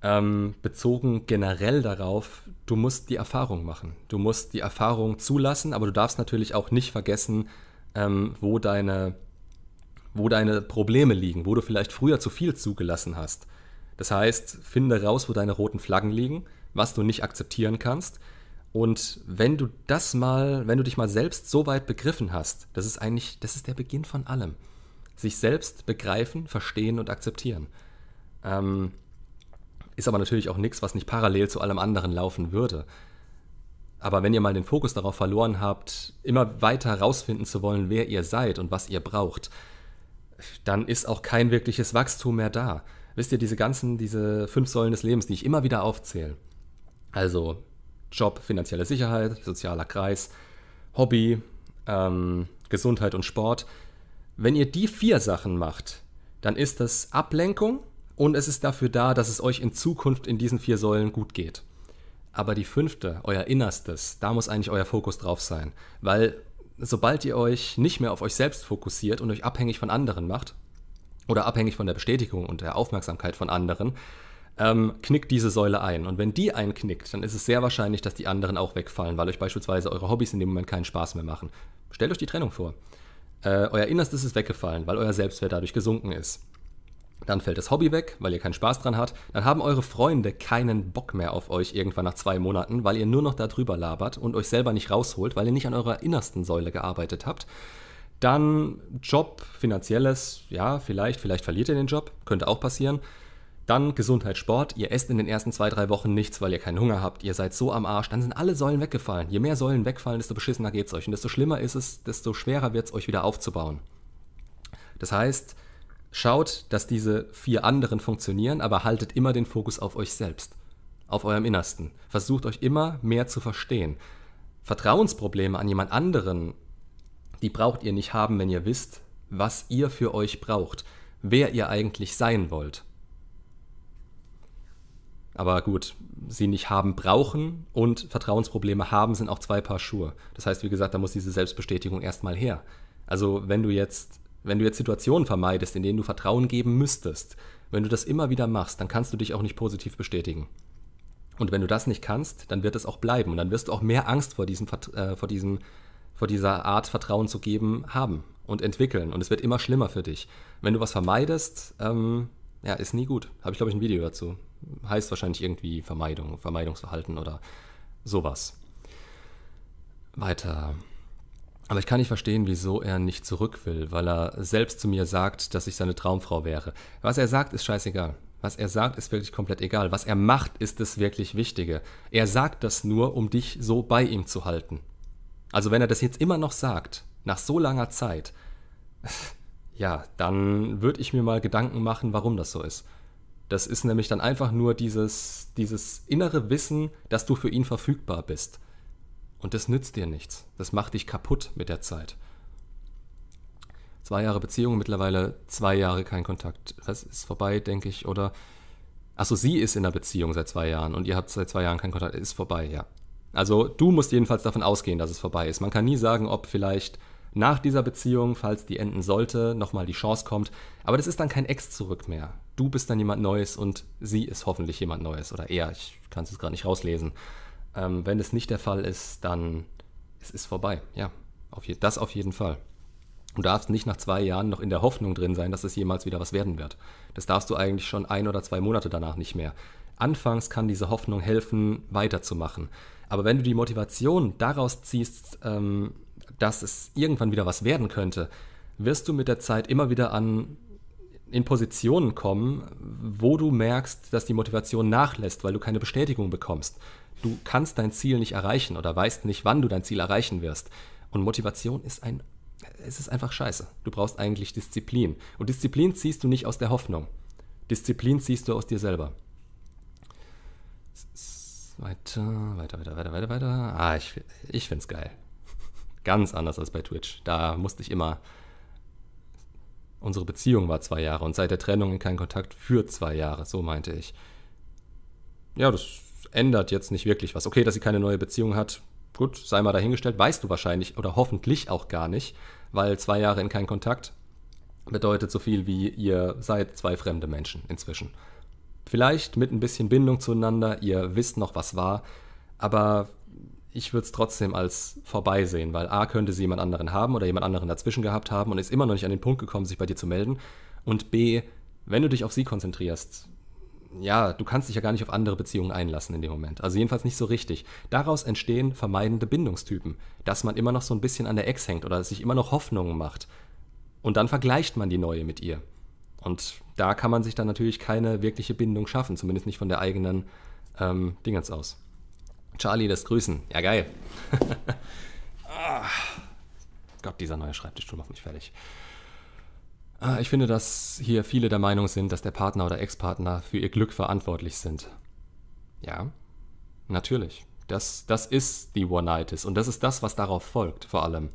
Ähm, bezogen generell darauf, du musst die Erfahrung machen. Du musst die Erfahrung zulassen, aber du darfst natürlich auch nicht vergessen, ähm, wo, deine, wo deine Probleme liegen, wo du vielleicht früher zu viel zugelassen hast. Das heißt, finde raus, wo deine roten Flaggen liegen, was du nicht akzeptieren kannst. Und wenn du das mal, wenn du dich mal selbst so weit begriffen hast, das ist eigentlich, das ist der Beginn von allem. Sich selbst begreifen, verstehen und akzeptieren. Ähm, ist aber natürlich auch nichts, was nicht parallel zu allem anderen laufen würde. Aber wenn ihr mal den Fokus darauf verloren habt, immer weiter herausfinden zu wollen, wer ihr seid und was ihr braucht, dann ist auch kein wirkliches Wachstum mehr da. Wisst ihr, diese ganzen, diese fünf Säulen des Lebens, die ich immer wieder aufzähle. Also Job, finanzielle Sicherheit, sozialer Kreis, Hobby, ähm, Gesundheit und Sport. Wenn ihr die vier Sachen macht, dann ist das Ablenkung und es ist dafür da, dass es euch in Zukunft in diesen vier Säulen gut geht. Aber die fünfte, euer Innerstes, da muss eigentlich euer Fokus drauf sein. Weil sobald ihr euch nicht mehr auf euch selbst fokussiert und euch abhängig von anderen macht, oder abhängig von der Bestätigung und der Aufmerksamkeit von anderen, ähm, knickt diese Säule ein. Und wenn die einknickt, dann ist es sehr wahrscheinlich, dass die anderen auch wegfallen, weil euch beispielsweise eure Hobbys in dem Moment keinen Spaß mehr machen. Stellt euch die Trennung vor. Äh, euer Innerstes ist weggefallen, weil euer Selbstwert dadurch gesunken ist. Dann fällt das Hobby weg, weil ihr keinen Spaß dran habt. Dann haben eure Freunde keinen Bock mehr auf euch irgendwann nach zwei Monaten, weil ihr nur noch darüber labert und euch selber nicht rausholt, weil ihr nicht an eurer innersten Säule gearbeitet habt. Dann Job, finanzielles, ja, vielleicht, vielleicht verliert ihr den Job, könnte auch passieren. Dann Gesundheit, Sport. Ihr esst in den ersten zwei, drei Wochen nichts, weil ihr keinen Hunger habt. Ihr seid so am Arsch. Dann sind alle Säulen weggefallen. Je mehr Säulen wegfallen, desto beschissener geht's euch. Und desto schlimmer ist es, desto schwerer wird es euch wieder aufzubauen. Das heißt, schaut, dass diese vier anderen funktionieren, aber haltet immer den Fokus auf euch selbst. Auf eurem Innersten. Versucht euch immer mehr zu verstehen. Vertrauensprobleme an jemand anderen die braucht ihr nicht haben, wenn ihr wisst, was ihr für euch braucht, wer ihr eigentlich sein wollt. Aber gut, sie nicht haben brauchen und Vertrauensprobleme haben sind auch zwei Paar Schuhe. Das heißt, wie gesagt, da muss diese Selbstbestätigung erstmal her. Also, wenn du jetzt, wenn du jetzt Situationen vermeidest, in denen du Vertrauen geben müsstest, wenn du das immer wieder machst, dann kannst du dich auch nicht positiv bestätigen. Und wenn du das nicht kannst, dann wird es auch bleiben und dann wirst du auch mehr Angst vor diesem, äh, vor diesem vor dieser Art Vertrauen zu geben, haben und entwickeln. Und es wird immer schlimmer für dich. Wenn du was vermeidest, ähm, ja, ist nie gut. Habe ich, glaube ich, ein Video dazu. Heißt wahrscheinlich irgendwie Vermeidung, Vermeidungsverhalten oder sowas. Weiter. Aber ich kann nicht verstehen, wieso er nicht zurück will, weil er selbst zu mir sagt, dass ich seine Traumfrau wäre. Was er sagt, ist scheißegal. Was er sagt, ist wirklich komplett egal. Was er macht, ist das wirklich Wichtige. Er sagt das nur, um dich so bei ihm zu halten. Also wenn er das jetzt immer noch sagt, nach so langer Zeit, ja, dann würde ich mir mal Gedanken machen, warum das so ist. Das ist nämlich dann einfach nur dieses, dieses innere Wissen, dass du für ihn verfügbar bist. Und das nützt dir nichts. Das macht dich kaputt mit der Zeit. Zwei Jahre Beziehung, mittlerweile zwei Jahre kein Kontakt. Das ist vorbei, denke ich. Oder, achso, sie ist in einer Beziehung seit zwei Jahren und ihr habt seit zwei Jahren keinen Kontakt. Ist vorbei, ja. Also du musst jedenfalls davon ausgehen, dass es vorbei ist. Man kann nie sagen, ob vielleicht nach dieser Beziehung, falls die enden sollte, nochmal die Chance kommt. Aber das ist dann kein Ex zurück mehr. Du bist dann jemand Neues und sie ist hoffentlich jemand Neues. Oder er, ich kann es gerade nicht rauslesen. Ähm, wenn es nicht der Fall ist, dann es ist vorbei. Ja, auf je, das auf jeden Fall. Du darfst nicht nach zwei Jahren noch in der Hoffnung drin sein, dass es jemals wieder was werden wird. Das darfst du eigentlich schon ein oder zwei Monate danach nicht mehr. Anfangs kann diese Hoffnung helfen, weiterzumachen. Aber wenn du die Motivation daraus ziehst, ähm, dass es irgendwann wieder was werden könnte, wirst du mit der Zeit immer wieder an in Positionen kommen, wo du merkst, dass die Motivation nachlässt, weil du keine Bestätigung bekommst. Du kannst dein Ziel nicht erreichen oder weißt nicht, wann du dein Ziel erreichen wirst. Und Motivation ist ein es ist einfach scheiße. Du brauchst eigentlich Disziplin. Und Disziplin ziehst du nicht aus der Hoffnung. Disziplin ziehst du aus dir selber. Weiter, weiter, weiter, weiter, weiter, weiter. Ah, ich, ich finde es geil. Ganz anders als bei Twitch. Da musste ich immer. Unsere Beziehung war zwei Jahre und seit der Trennung in keinen Kontakt für zwei Jahre, so meinte ich. Ja, das ändert jetzt nicht wirklich was. Okay, dass sie keine neue Beziehung hat, gut, sei mal dahingestellt, weißt du wahrscheinlich oder hoffentlich auch gar nicht, weil zwei Jahre in keinen Kontakt bedeutet so viel wie ihr seid zwei fremde Menschen inzwischen. Vielleicht mit ein bisschen Bindung zueinander, ihr wisst noch, was war, aber ich würde es trotzdem als vorbei sehen, weil A könnte sie jemand anderen haben oder jemand anderen dazwischen gehabt haben und ist immer noch nicht an den Punkt gekommen, sich bei dir zu melden. Und B, wenn du dich auf sie konzentrierst, ja, du kannst dich ja gar nicht auf andere Beziehungen einlassen in dem Moment. Also jedenfalls nicht so richtig. Daraus entstehen vermeidende Bindungstypen, dass man immer noch so ein bisschen an der Ex hängt oder sich immer noch Hoffnungen macht. Und dann vergleicht man die neue mit ihr. Und da kann man sich dann natürlich keine wirkliche Bindung schaffen, zumindest nicht von der eigenen ähm, Dingens aus. Charlie, das Grüßen. Ja, geil. ah. Gott, dieser neue Schreibtischstuhl macht mich fertig. Ah, ich finde, dass hier viele der Meinung sind, dass der Partner oder Ex-Partner für ihr Glück verantwortlich sind. Ja, natürlich. Das, das ist die One-Nightis und das ist das, was darauf folgt, vor allem.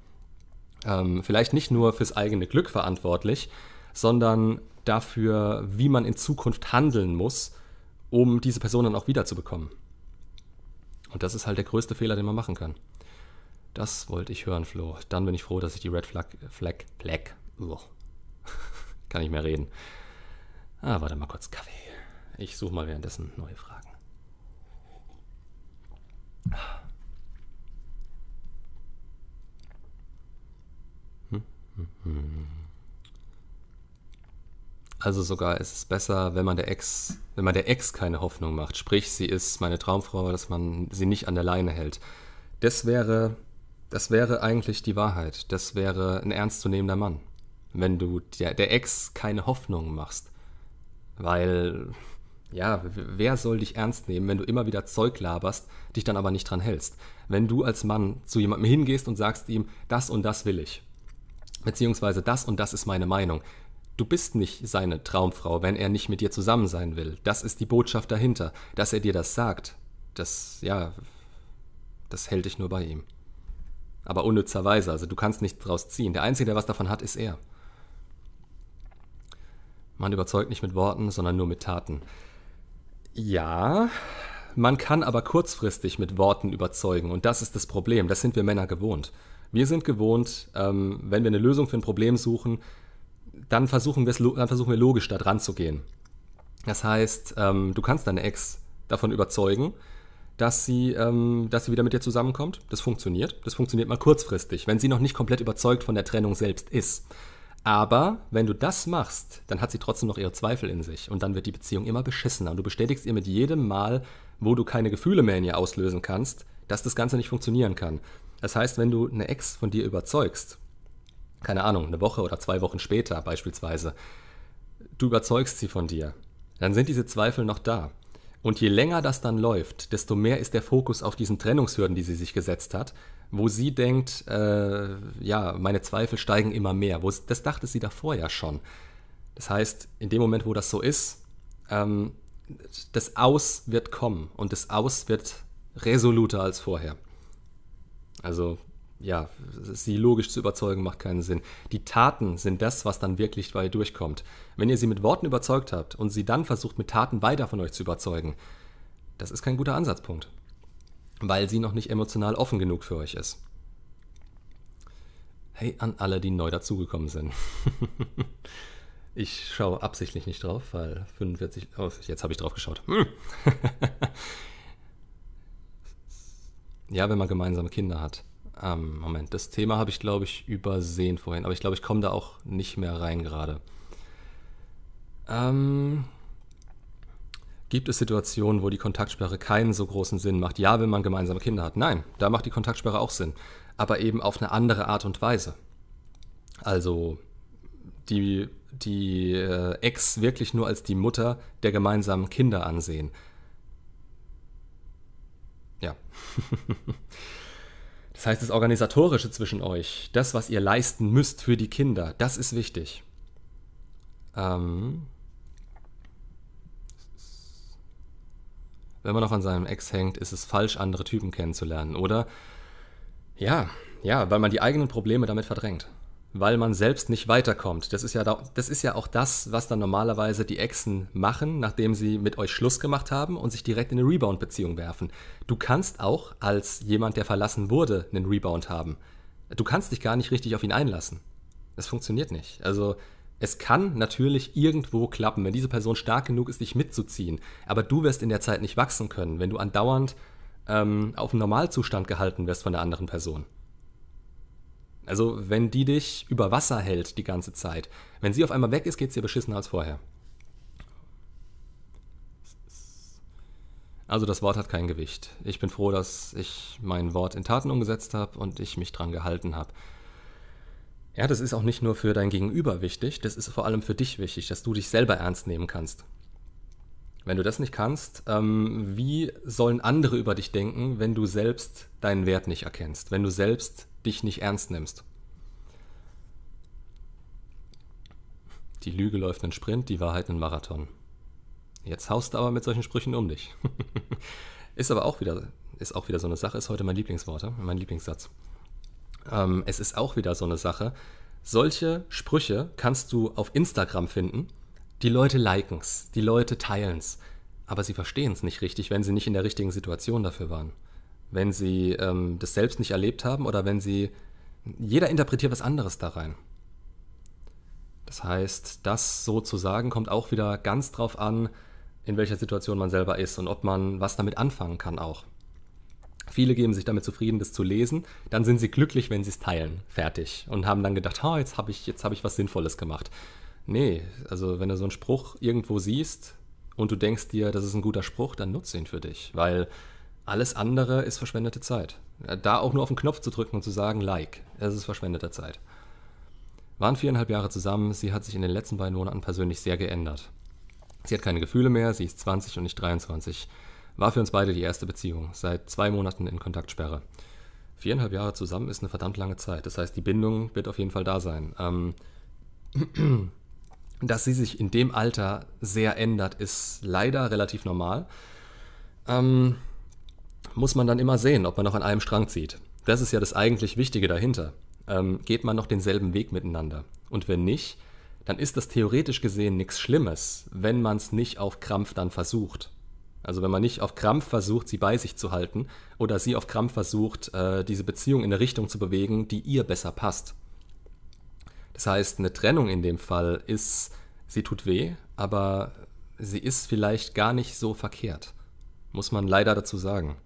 Ähm, vielleicht nicht nur fürs eigene Glück verantwortlich, sondern dafür, wie man in Zukunft handeln muss, um diese Person dann auch wiederzubekommen. Und das ist halt der größte Fehler, den man machen kann. Das wollte ich hören, Flo. Dann bin ich froh, dass ich die Red Flag, Flag, Flag, Ugh. kann nicht mehr reden. Ah, warte mal kurz, Kaffee. Ich suche mal währenddessen neue Fragen. Also sogar ist es besser, wenn man der Ex, wenn man der Ex keine Hoffnung macht. Sprich, sie ist meine Traumfrau, dass man sie nicht an der Leine hält. Das wäre, das wäre eigentlich die Wahrheit. Das wäre ein ernstzunehmender Mann, wenn du der, der Ex keine Hoffnung machst. Weil, ja, wer soll dich ernst nehmen, wenn du immer wieder Zeug laberst, dich dann aber nicht dran hältst? Wenn du als Mann zu jemandem hingehst und sagst ihm, das und das will ich. Beziehungsweise das und das ist meine Meinung Du bist nicht seine Traumfrau, wenn er nicht mit dir zusammen sein will. Das ist die Botschaft dahinter. Dass er dir das sagt, das, ja, das hält dich nur bei ihm. Aber unnützerweise, also du kannst nichts draus ziehen. Der Einzige, der was davon hat, ist er. Man überzeugt nicht mit Worten, sondern nur mit Taten. Ja, man kann aber kurzfristig mit Worten überzeugen und das ist das Problem. Das sind wir Männer gewohnt. Wir sind gewohnt, ähm, wenn wir eine Lösung für ein Problem suchen, dann versuchen, dann versuchen wir logisch da dran zu gehen. Das heißt, ähm, du kannst deine Ex davon überzeugen, dass sie, ähm, dass sie wieder mit dir zusammenkommt. Das funktioniert. Das funktioniert mal kurzfristig, wenn sie noch nicht komplett überzeugt von der Trennung selbst ist. Aber wenn du das machst, dann hat sie trotzdem noch ihre Zweifel in sich und dann wird die Beziehung immer beschissener. Und du bestätigst ihr mit jedem Mal, wo du keine Gefühle mehr in ihr auslösen kannst, dass das Ganze nicht funktionieren kann. Das heißt, wenn du eine Ex von dir überzeugst keine Ahnung, eine Woche oder zwei Wochen später beispielsweise, du überzeugst sie von dir, dann sind diese Zweifel noch da. Und je länger das dann läuft, desto mehr ist der Fokus auf diesen Trennungshürden, die sie sich gesetzt hat, wo sie denkt, äh, ja, meine Zweifel steigen immer mehr. Wo, das dachte sie davor ja schon. Das heißt, in dem Moment, wo das so ist, ähm, das Aus wird kommen und das Aus wird resoluter als vorher. Also ja, sie logisch zu überzeugen, macht keinen Sinn. Die Taten sind das, was dann wirklich bei durchkommt. Wenn ihr sie mit Worten überzeugt habt und sie dann versucht, mit Taten weiter von euch zu überzeugen, das ist kein guter Ansatzpunkt. Weil sie noch nicht emotional offen genug für euch ist. Hey an alle, die neu dazugekommen sind. ich schaue absichtlich nicht drauf, weil 45. Oh, jetzt habe ich drauf geschaut. Hm. ja, wenn man gemeinsame Kinder hat. Ähm, Moment, das Thema habe ich, glaube ich, übersehen vorhin, aber ich glaube, ich komme da auch nicht mehr rein gerade. Ähm, gibt es Situationen, wo die Kontaktsperre keinen so großen Sinn macht? Ja, wenn man gemeinsame Kinder hat. Nein, da macht die Kontaktsperre auch Sinn, aber eben auf eine andere Art und Weise. Also die, die äh, Ex wirklich nur als die Mutter der gemeinsamen Kinder ansehen. Ja. Das heißt, das Organisatorische zwischen euch, das, was ihr leisten müsst für die Kinder, das ist wichtig. Ähm, wenn man noch an seinem Ex hängt, ist es falsch, andere Typen kennenzulernen, oder? Ja, ja, weil man die eigenen Probleme damit verdrängt weil man selbst nicht weiterkommt. Das ist ja, das ist ja auch das, was dann normalerweise die Exen machen, nachdem sie mit euch Schluss gemacht haben und sich direkt in eine Rebound-Beziehung werfen. Du kannst auch als jemand, der verlassen wurde, einen Rebound haben. Du kannst dich gar nicht richtig auf ihn einlassen. Das funktioniert nicht. Also es kann natürlich irgendwo klappen, wenn diese Person stark genug ist, dich mitzuziehen. Aber du wirst in der Zeit nicht wachsen können, wenn du andauernd ähm, auf einen Normalzustand gehalten wirst von der anderen Person. Also, wenn die dich über Wasser hält die ganze Zeit, wenn sie auf einmal weg ist, geht es dir beschissener als vorher. Also das Wort hat kein Gewicht. Ich bin froh, dass ich mein Wort in Taten umgesetzt habe und ich mich dran gehalten habe. Ja, das ist auch nicht nur für dein Gegenüber wichtig, das ist vor allem für dich wichtig, dass du dich selber ernst nehmen kannst. Wenn du das nicht kannst, ähm, wie sollen andere über dich denken, wenn du selbst deinen Wert nicht erkennst, wenn du selbst dich nicht ernst nimmst? Die Lüge läuft einen Sprint, die Wahrheit einen Marathon. Jetzt haust du aber mit solchen Sprüchen um dich. ist aber auch wieder, ist auch wieder so eine Sache, ist heute mein Lieblingswort, mein Lieblingssatz. Ähm, es ist auch wieder so eine Sache. Solche Sprüche kannst du auf Instagram finden die Leute liken es, die Leute teilen es, aber sie verstehen es nicht richtig, wenn sie nicht in der richtigen Situation dafür waren. Wenn sie ähm, das selbst nicht erlebt haben oder wenn sie. Jeder interpretiert was anderes da rein. Das heißt, das so zu sagen, kommt auch wieder ganz drauf an, in welcher Situation man selber ist und ob man was damit anfangen kann auch. Viele geben sich damit zufrieden, das zu lesen, dann sind sie glücklich, wenn sie es teilen, fertig und haben dann gedacht, oh, jetzt habe ich, hab ich was Sinnvolles gemacht. Nee, also wenn du so einen Spruch irgendwo siehst und du denkst dir, das ist ein guter Spruch, dann nutze ihn für dich, weil alles andere ist verschwendete Zeit. Da auch nur auf den Knopf zu drücken und zu sagen, like, das ist verschwendete Zeit. Waren viereinhalb Jahre zusammen, sie hat sich in den letzten beiden Monaten persönlich sehr geändert. Sie hat keine Gefühle mehr, sie ist 20 und nicht 23. War für uns beide die erste Beziehung, seit zwei Monaten in Kontaktsperre. Viereinhalb Jahre zusammen ist eine verdammt lange Zeit. Das heißt, die Bindung wird auf jeden Fall da sein. Ähm, dass sie sich in dem Alter sehr ändert, ist leider relativ normal. Ähm, muss man dann immer sehen, ob man noch an einem Strang zieht. Das ist ja das eigentlich Wichtige dahinter. Ähm, geht man noch denselben Weg miteinander? Und wenn nicht, dann ist das theoretisch gesehen nichts Schlimmes, wenn man es nicht auf Krampf dann versucht. Also wenn man nicht auf Krampf versucht, sie bei sich zu halten oder sie auf Krampf versucht, äh, diese Beziehung in eine Richtung zu bewegen, die ihr besser passt. Das heißt, eine Trennung in dem Fall ist, sie tut weh, aber sie ist vielleicht gar nicht so verkehrt. Muss man leider dazu sagen.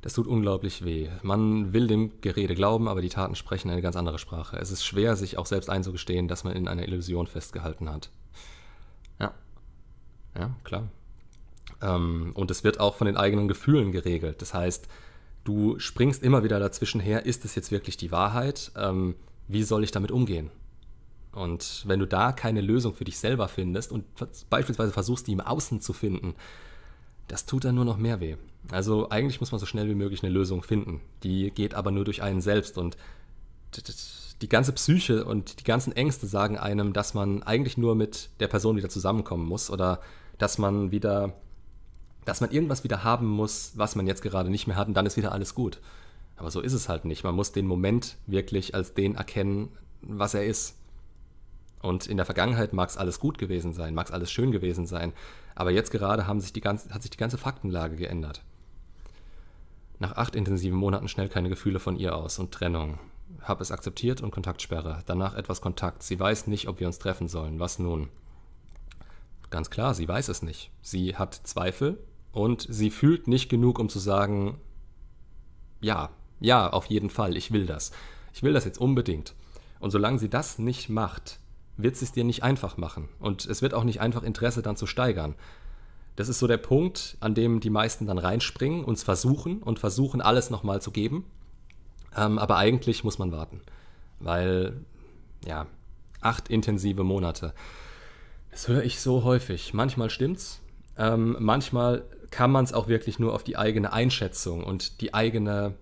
Das tut unglaublich weh. Man will dem Gerede glauben, aber die Taten sprechen eine ganz andere Sprache. Es ist schwer, sich auch selbst einzugestehen, dass man in einer Illusion festgehalten hat. Ja. Ja, klar. Ähm, und es wird auch von den eigenen Gefühlen geregelt. Das heißt, du springst immer wieder dazwischen her, ist es jetzt wirklich die Wahrheit? Ähm, wie soll ich damit umgehen? Und wenn du da keine Lösung für dich selber findest und beispielsweise versuchst, die im Außen zu finden, das tut dann nur noch mehr weh. Also eigentlich muss man so schnell wie möglich eine Lösung finden. Die geht aber nur durch einen selbst und die ganze Psyche und die ganzen Ängste sagen einem, dass man eigentlich nur mit der Person wieder zusammenkommen muss oder dass man wieder, dass man irgendwas wieder haben muss, was man jetzt gerade nicht mehr hat und dann ist wieder alles gut. Aber so ist es halt nicht. Man muss den Moment wirklich als den erkennen, was er ist. Und in der Vergangenheit mag es alles gut gewesen sein, mag es alles schön gewesen sein. Aber jetzt gerade haben sich die ganze, hat sich die ganze Faktenlage geändert. Nach acht intensiven Monaten schnell keine Gefühle von ihr aus und Trennung. Hab es akzeptiert und Kontaktsperre. Danach etwas Kontakt. Sie weiß nicht, ob wir uns treffen sollen. Was nun? Ganz klar, sie weiß es nicht. Sie hat Zweifel und sie fühlt nicht genug, um zu sagen, ja, ja, auf jeden Fall, ich will das. Ich will das jetzt unbedingt. Und solange sie das nicht macht, wird sie es dir nicht einfach machen. Und es wird auch nicht einfach Interesse dann zu steigern. Das ist so der Punkt, an dem die meisten dann reinspringen, uns versuchen und versuchen, alles nochmal zu geben. Ähm, aber eigentlich muss man warten. Weil, ja, acht intensive Monate. Das höre ich so häufig. Manchmal stimmt's. Ähm, manchmal kann man es auch wirklich nur auf die eigene Einschätzung und die eigene,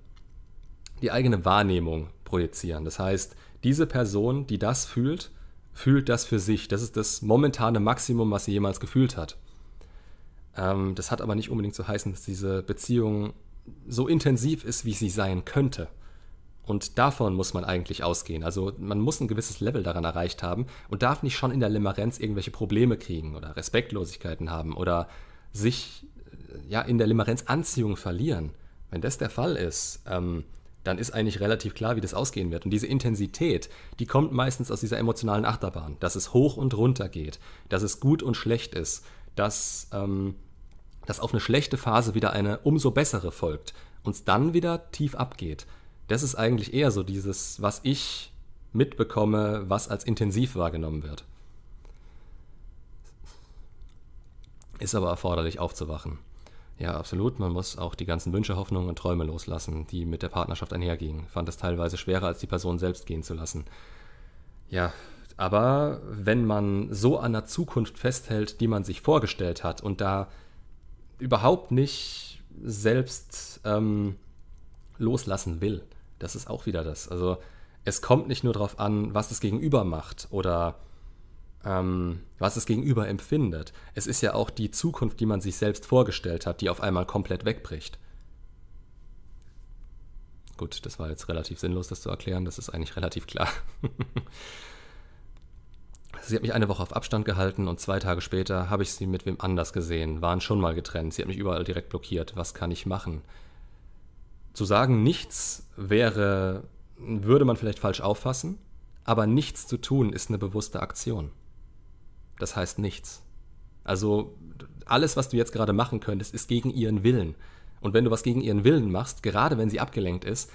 die eigene Wahrnehmung projizieren. Das heißt, diese Person, die das fühlt, fühlt das für sich. Das ist das momentane Maximum, was sie jemals gefühlt hat. Ähm, das hat aber nicht unbedingt zu heißen, dass diese Beziehung so intensiv ist, wie sie sein könnte. Und davon muss man eigentlich ausgehen. Also man muss ein gewisses Level daran erreicht haben und darf nicht schon in der Limerenz irgendwelche Probleme kriegen oder Respektlosigkeiten haben oder sich ja in der Limerenz Anziehung verlieren. Wenn das der Fall ist, ähm, dann ist eigentlich relativ klar, wie das ausgehen wird. Und diese Intensität, die kommt meistens aus dieser emotionalen Achterbahn, dass es hoch und runter geht, dass es gut und schlecht ist, dass, ähm, dass auf eine schlechte Phase wieder eine umso bessere folgt und es dann wieder tief abgeht. Das ist eigentlich eher so dieses, was ich mitbekomme, was als intensiv wahrgenommen wird. Ist aber erforderlich aufzuwachen. Ja, absolut. Man muss auch die ganzen Wünsche, Hoffnungen und Träume loslassen, die mit der Partnerschaft einhergingen. Fand es teilweise schwerer, als die Person selbst gehen zu lassen. Ja, aber wenn man so an der Zukunft festhält, die man sich vorgestellt hat und da überhaupt nicht selbst ähm, loslassen will, das ist auch wieder das. Also es kommt nicht nur darauf an, was das Gegenüber macht oder ähm, was das Gegenüber empfindet. Es ist ja auch die Zukunft, die man sich selbst vorgestellt hat, die auf einmal komplett wegbricht. Gut, das war jetzt relativ sinnlos, das zu erklären. Das ist eigentlich relativ klar. sie hat mich eine Woche auf Abstand gehalten und zwei Tage später habe ich sie mit wem anders gesehen, waren schon mal getrennt. Sie hat mich überall direkt blockiert. Was kann ich machen? Zu sagen, nichts wäre, würde man vielleicht falsch auffassen, aber nichts zu tun ist eine bewusste Aktion das heißt nichts. Also alles, was du jetzt gerade machen könntest, ist gegen ihren Willen. Und wenn du was gegen ihren Willen machst, gerade wenn sie abgelenkt ist,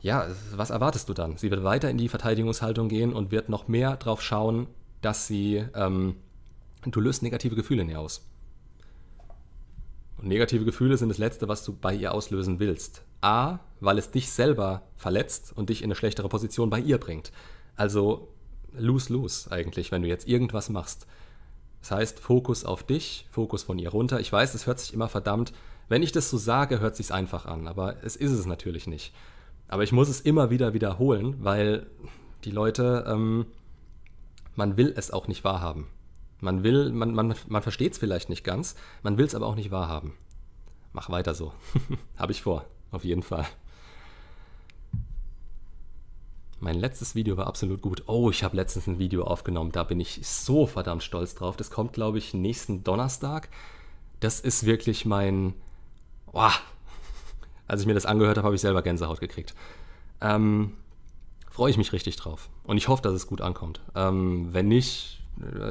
ja, was erwartest du dann? Sie wird weiter in die Verteidigungshaltung gehen und wird noch mehr drauf schauen, dass sie, ähm, du löst negative Gefühle in ihr aus. Und negative Gefühle sind das Letzte, was du bei ihr auslösen willst. A, weil es dich selber verletzt und dich in eine schlechtere Position bei ihr bringt. Also lose-lose eigentlich, wenn du jetzt irgendwas machst. Das heißt, Fokus auf dich, Fokus von ihr runter. Ich weiß, es hört sich immer verdammt, wenn ich das so sage, hört sich einfach an, aber es ist es natürlich nicht. Aber ich muss es immer wieder wiederholen, weil die Leute, ähm, man will es auch nicht wahrhaben. Man will, man, man, man versteht es vielleicht nicht ganz, man will es aber auch nicht wahrhaben. Mach weiter so. Habe ich vor, auf jeden Fall. Mein letztes Video war absolut gut. Oh, ich habe letztens ein Video aufgenommen, da bin ich so verdammt stolz drauf. Das kommt, glaube ich, nächsten Donnerstag. Das ist wirklich mein... Boah. Als ich mir das angehört habe, habe ich selber Gänsehaut gekriegt. Ähm, freue ich mich richtig drauf. Und ich hoffe, dass es gut ankommt. Ähm, wenn nicht,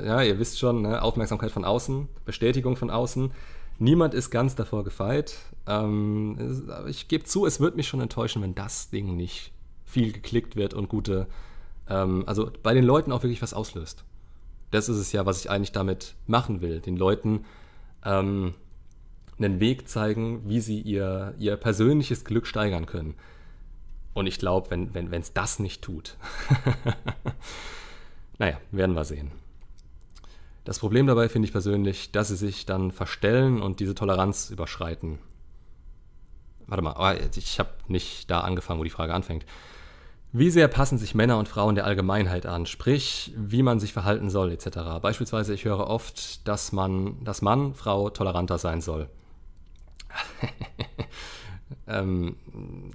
ja, ihr wisst schon, ne? Aufmerksamkeit von außen, Bestätigung von außen. Niemand ist ganz davor gefeit. Ähm, ich gebe zu, es wird mich schon enttäuschen, wenn das Ding nicht viel geklickt wird und gute, ähm, also bei den Leuten auch wirklich was auslöst. Das ist es ja, was ich eigentlich damit machen will. Den Leuten ähm, einen Weg zeigen, wie sie ihr, ihr persönliches Glück steigern können. Und ich glaube, wenn es wenn, das nicht tut, naja, werden wir sehen. Das Problem dabei finde ich persönlich, dass sie sich dann verstellen und diese Toleranz überschreiten. Warte mal, oh, ich habe nicht da angefangen, wo die Frage anfängt. Wie sehr passen sich Männer und Frauen der Allgemeinheit an, sprich, wie man sich verhalten soll, etc. Beispielsweise, ich höre oft, dass man, dass Mann, Frau toleranter sein soll. ähm,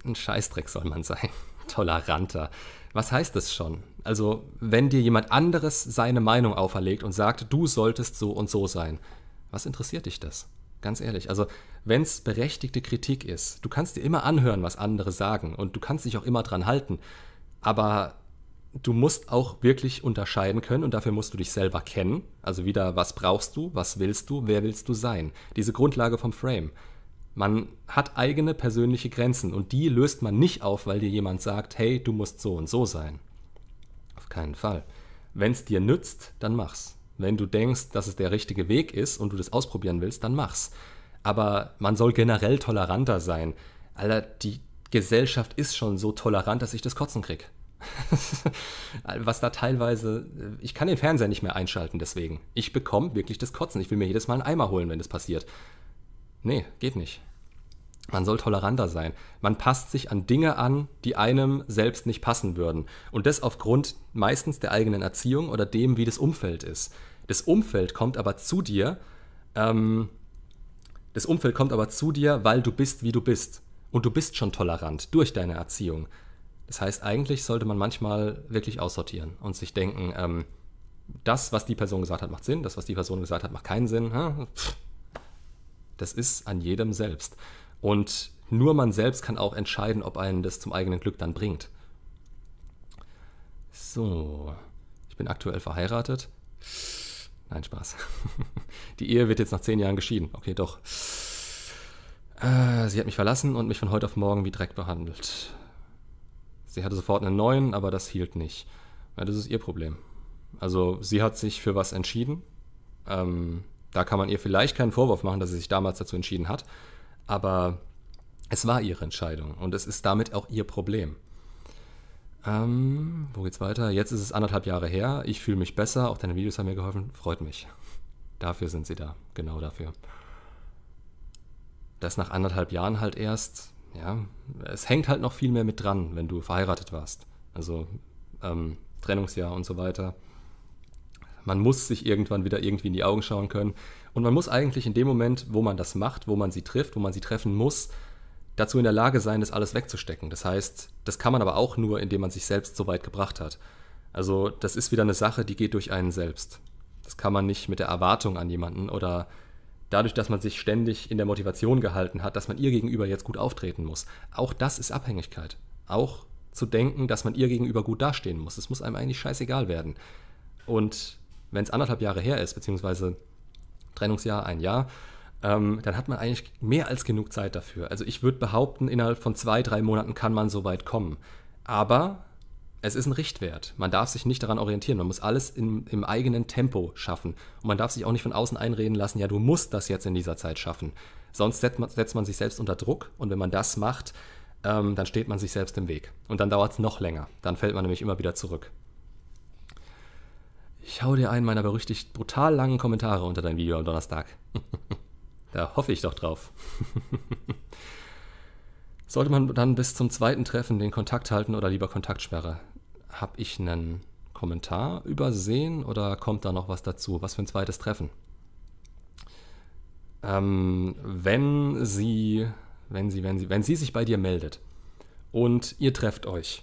ein Scheißdreck soll man sein. Toleranter. Was heißt das schon? Also, wenn dir jemand anderes seine Meinung auferlegt und sagt, du solltest so und so sein, was interessiert dich das? Ganz ehrlich. Also, wenn es berechtigte Kritik ist, du kannst dir immer anhören, was andere sagen und du kannst dich auch immer dran halten. Aber du musst auch wirklich unterscheiden können und dafür musst du dich selber kennen. Also wieder, was brauchst du, was willst du, wer willst du sein? Diese Grundlage vom Frame. Man hat eigene persönliche Grenzen und die löst man nicht auf, weil dir jemand sagt, hey, du musst so und so sein. Auf keinen Fall. Wenn es dir nützt, dann mach's. Wenn du denkst, dass es der richtige Weg ist und du das ausprobieren willst, dann mach's. Aber man soll generell toleranter sein. Alter, die Gesellschaft ist schon so tolerant, dass ich das Kotzen krieg. Was da teilweise. Ich kann den Fernseher nicht mehr einschalten, deswegen. Ich bekomme wirklich das Kotzen. Ich will mir jedes Mal einen Eimer holen, wenn das passiert. Nee, geht nicht. Man soll toleranter sein. Man passt sich an Dinge an, die einem selbst nicht passen würden. Und das aufgrund meistens der eigenen Erziehung oder dem, wie das Umfeld ist. Das Umfeld kommt aber zu dir. Ähm, das Umfeld kommt aber zu dir, weil du bist, wie du bist. Und du bist schon tolerant durch deine Erziehung. Das heißt, eigentlich sollte man manchmal wirklich aussortieren und sich denken, ähm, das, was die Person gesagt hat, macht Sinn, das, was die Person gesagt hat, macht keinen Sinn. Das ist an jedem selbst. Und nur man selbst kann auch entscheiden, ob einen das zum eigenen Glück dann bringt. So, ich bin aktuell verheiratet. Nein, Spaß. Die Ehe wird jetzt nach zehn Jahren geschieden. Okay, doch. Äh, sie hat mich verlassen und mich von heute auf morgen wie Dreck behandelt. Sie hatte sofort einen neuen, aber das hielt nicht. Ja, das ist ihr Problem. Also sie hat sich für was entschieden. Ähm, da kann man ihr vielleicht keinen Vorwurf machen, dass sie sich damals dazu entschieden hat. Aber es war ihre Entscheidung und es ist damit auch ihr Problem. Ähm, wo geht's weiter? Jetzt ist es anderthalb Jahre her. Ich fühle mich besser. Auch deine Videos haben mir geholfen. Freut mich. Dafür sind sie da. Genau dafür. Das nach anderthalb Jahren halt erst. Ja, es hängt halt noch viel mehr mit dran, wenn du verheiratet warst. Also ähm, Trennungsjahr und so weiter. Man muss sich irgendwann wieder irgendwie in die Augen schauen können. Und man muss eigentlich in dem Moment, wo man das macht, wo man sie trifft, wo man sie treffen muss, dazu in der Lage sein, das alles wegzustecken. Das heißt, das kann man aber auch nur, indem man sich selbst so weit gebracht hat. Also das ist wieder eine Sache, die geht durch einen selbst. Das kann man nicht mit der Erwartung an jemanden oder dadurch, dass man sich ständig in der Motivation gehalten hat, dass man ihr gegenüber jetzt gut auftreten muss. Auch das ist Abhängigkeit. Auch zu denken, dass man ihr gegenüber gut dastehen muss. Es muss einem eigentlich scheißegal werden. Und wenn es anderthalb Jahre her ist, beziehungsweise Trennungsjahr, ein Jahr, ähm, dann hat man eigentlich mehr als genug Zeit dafür. Also ich würde behaupten, innerhalb von zwei, drei Monaten kann man so weit kommen. Aber es ist ein Richtwert. Man darf sich nicht daran orientieren. Man muss alles in, im eigenen Tempo schaffen. Und man darf sich auch nicht von außen einreden lassen, ja, du musst das jetzt in dieser Zeit schaffen. Sonst setzt man, setzt man sich selbst unter Druck. Und wenn man das macht, ähm, dann steht man sich selbst im Weg. Und dann dauert es noch länger. Dann fällt man nämlich immer wieder zurück. Ich hau dir einen meiner berüchtigt brutal langen Kommentare unter dein Video am Donnerstag. Da hoffe ich doch drauf. Sollte man dann bis zum zweiten Treffen den Kontakt halten oder lieber Kontaktsperre? Habe ich einen Kommentar übersehen oder kommt da noch was dazu? Was für ein zweites Treffen? Ähm, wenn sie, wenn sie, wenn sie, wenn sie sich bei dir meldet und ihr trefft euch,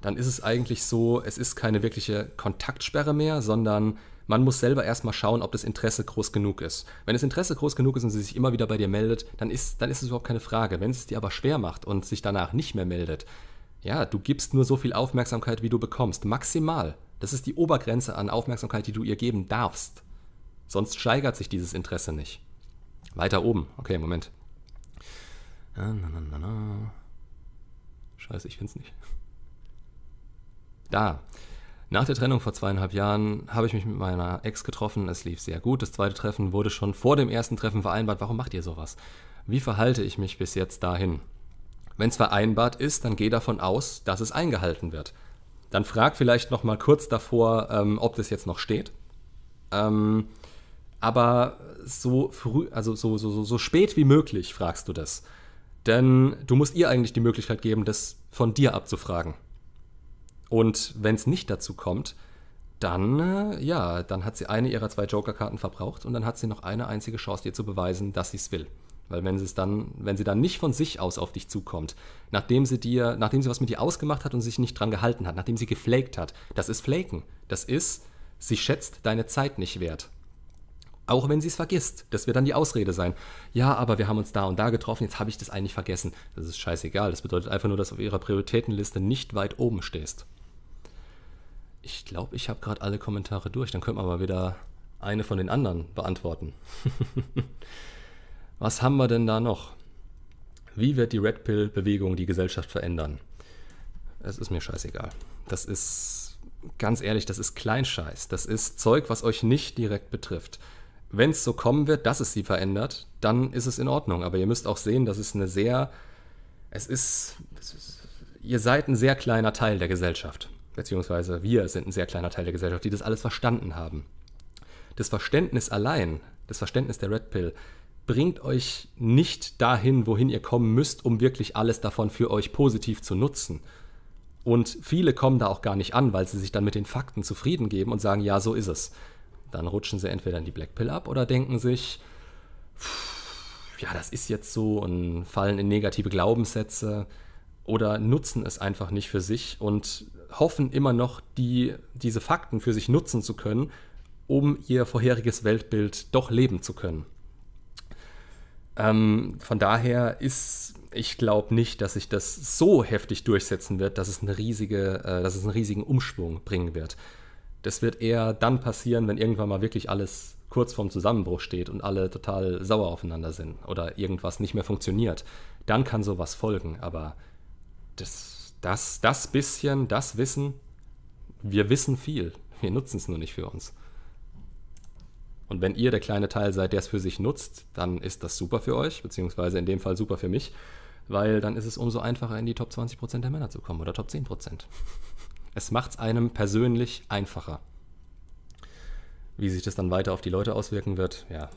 dann ist es eigentlich so, es ist keine wirkliche Kontaktsperre mehr, sondern man muss selber erstmal schauen, ob das Interesse groß genug ist. Wenn das Interesse groß genug ist und sie sich immer wieder bei dir meldet, dann ist, dann ist es überhaupt keine Frage. Wenn es dir aber schwer macht und sich danach nicht mehr meldet, ja, du gibst nur so viel Aufmerksamkeit, wie du bekommst. Maximal. Das ist die Obergrenze an Aufmerksamkeit, die du ihr geben darfst. Sonst steigert sich dieses Interesse nicht. Weiter oben. Okay, Moment. Scheiße, ich find's nicht. Da. Nach der Trennung vor zweieinhalb Jahren habe ich mich mit meiner Ex getroffen. Es lief sehr gut. Das zweite Treffen wurde schon vor dem ersten Treffen vereinbart. Warum macht ihr sowas? Wie verhalte ich mich bis jetzt dahin? Wenn es vereinbart ist, dann geh davon aus, dass es eingehalten wird. Dann frag vielleicht noch mal kurz davor, ähm, ob das jetzt noch steht. Ähm, aber so früh, also so, so, so, so spät wie möglich fragst du das. Denn du musst ihr eigentlich die Möglichkeit geben, das von dir abzufragen. Und wenn es nicht dazu kommt, dann, äh, ja, dann hat sie eine ihrer zwei Joker-Karten verbraucht und dann hat sie noch eine einzige Chance, dir zu beweisen, dass sie es will. Weil wenn sie es dann, wenn sie dann nicht von sich aus auf dich zukommt, nachdem sie dir, nachdem sie was mit dir ausgemacht hat und sich nicht dran gehalten hat, nachdem sie geflaked hat, das ist Flaken. Das ist, sie schätzt deine Zeit nicht wert. Auch wenn sie es vergisst. Das wird dann die Ausrede sein. Ja, aber wir haben uns da und da getroffen, jetzt habe ich das eigentlich vergessen. Das ist scheißegal. Das bedeutet einfach nur, dass du auf ihrer Prioritätenliste nicht weit oben stehst. Ich glaube, ich habe gerade alle Kommentare durch. Dann könnte man mal wieder eine von den anderen beantworten. Was haben wir denn da noch? Wie wird die Red Pill-Bewegung die Gesellschaft verändern? Es ist mir scheißegal. Das ist, ganz ehrlich, das ist Kleinscheiß. Das ist Zeug, was euch nicht direkt betrifft. Wenn es so kommen wird, dass es sie verändert, dann ist es in Ordnung. Aber ihr müsst auch sehen, dass es eine sehr, es ist, es ist ihr seid ein sehr kleiner Teil der Gesellschaft. Beziehungsweise wir sind ein sehr kleiner Teil der Gesellschaft, die das alles verstanden haben. Das Verständnis allein, das Verständnis der Red Pill, bringt euch nicht dahin, wohin ihr kommen müsst, um wirklich alles davon für euch positiv zu nutzen. Und viele kommen da auch gar nicht an, weil sie sich dann mit den Fakten zufrieden geben und sagen, ja, so ist es. Dann rutschen sie entweder in die Black Pill ab oder denken sich, ja, das ist jetzt so und fallen in negative Glaubenssätze oder nutzen es einfach nicht für sich und hoffen immer noch, die, diese Fakten für sich nutzen zu können, um ihr vorheriges Weltbild doch leben zu können. Ähm, von daher ist, ich glaube nicht, dass sich das so heftig durchsetzen wird, dass es, eine riesige, äh, dass es einen riesigen Umschwung bringen wird. Das wird eher dann passieren, wenn irgendwann mal wirklich alles kurz vorm Zusammenbruch steht und alle total sauer aufeinander sind oder irgendwas nicht mehr funktioniert. Dann kann sowas folgen, aber das, das, das bisschen, das Wissen, wir wissen viel, wir nutzen es nur nicht für uns. Und wenn ihr der kleine Teil seid, der es für sich nutzt, dann ist das super für euch, beziehungsweise in dem Fall super für mich, weil dann ist es umso einfacher, in die Top 20% der Männer zu kommen oder Top 10%. Es macht es einem persönlich einfacher. Wie sich das dann weiter auf die Leute auswirken wird, ja,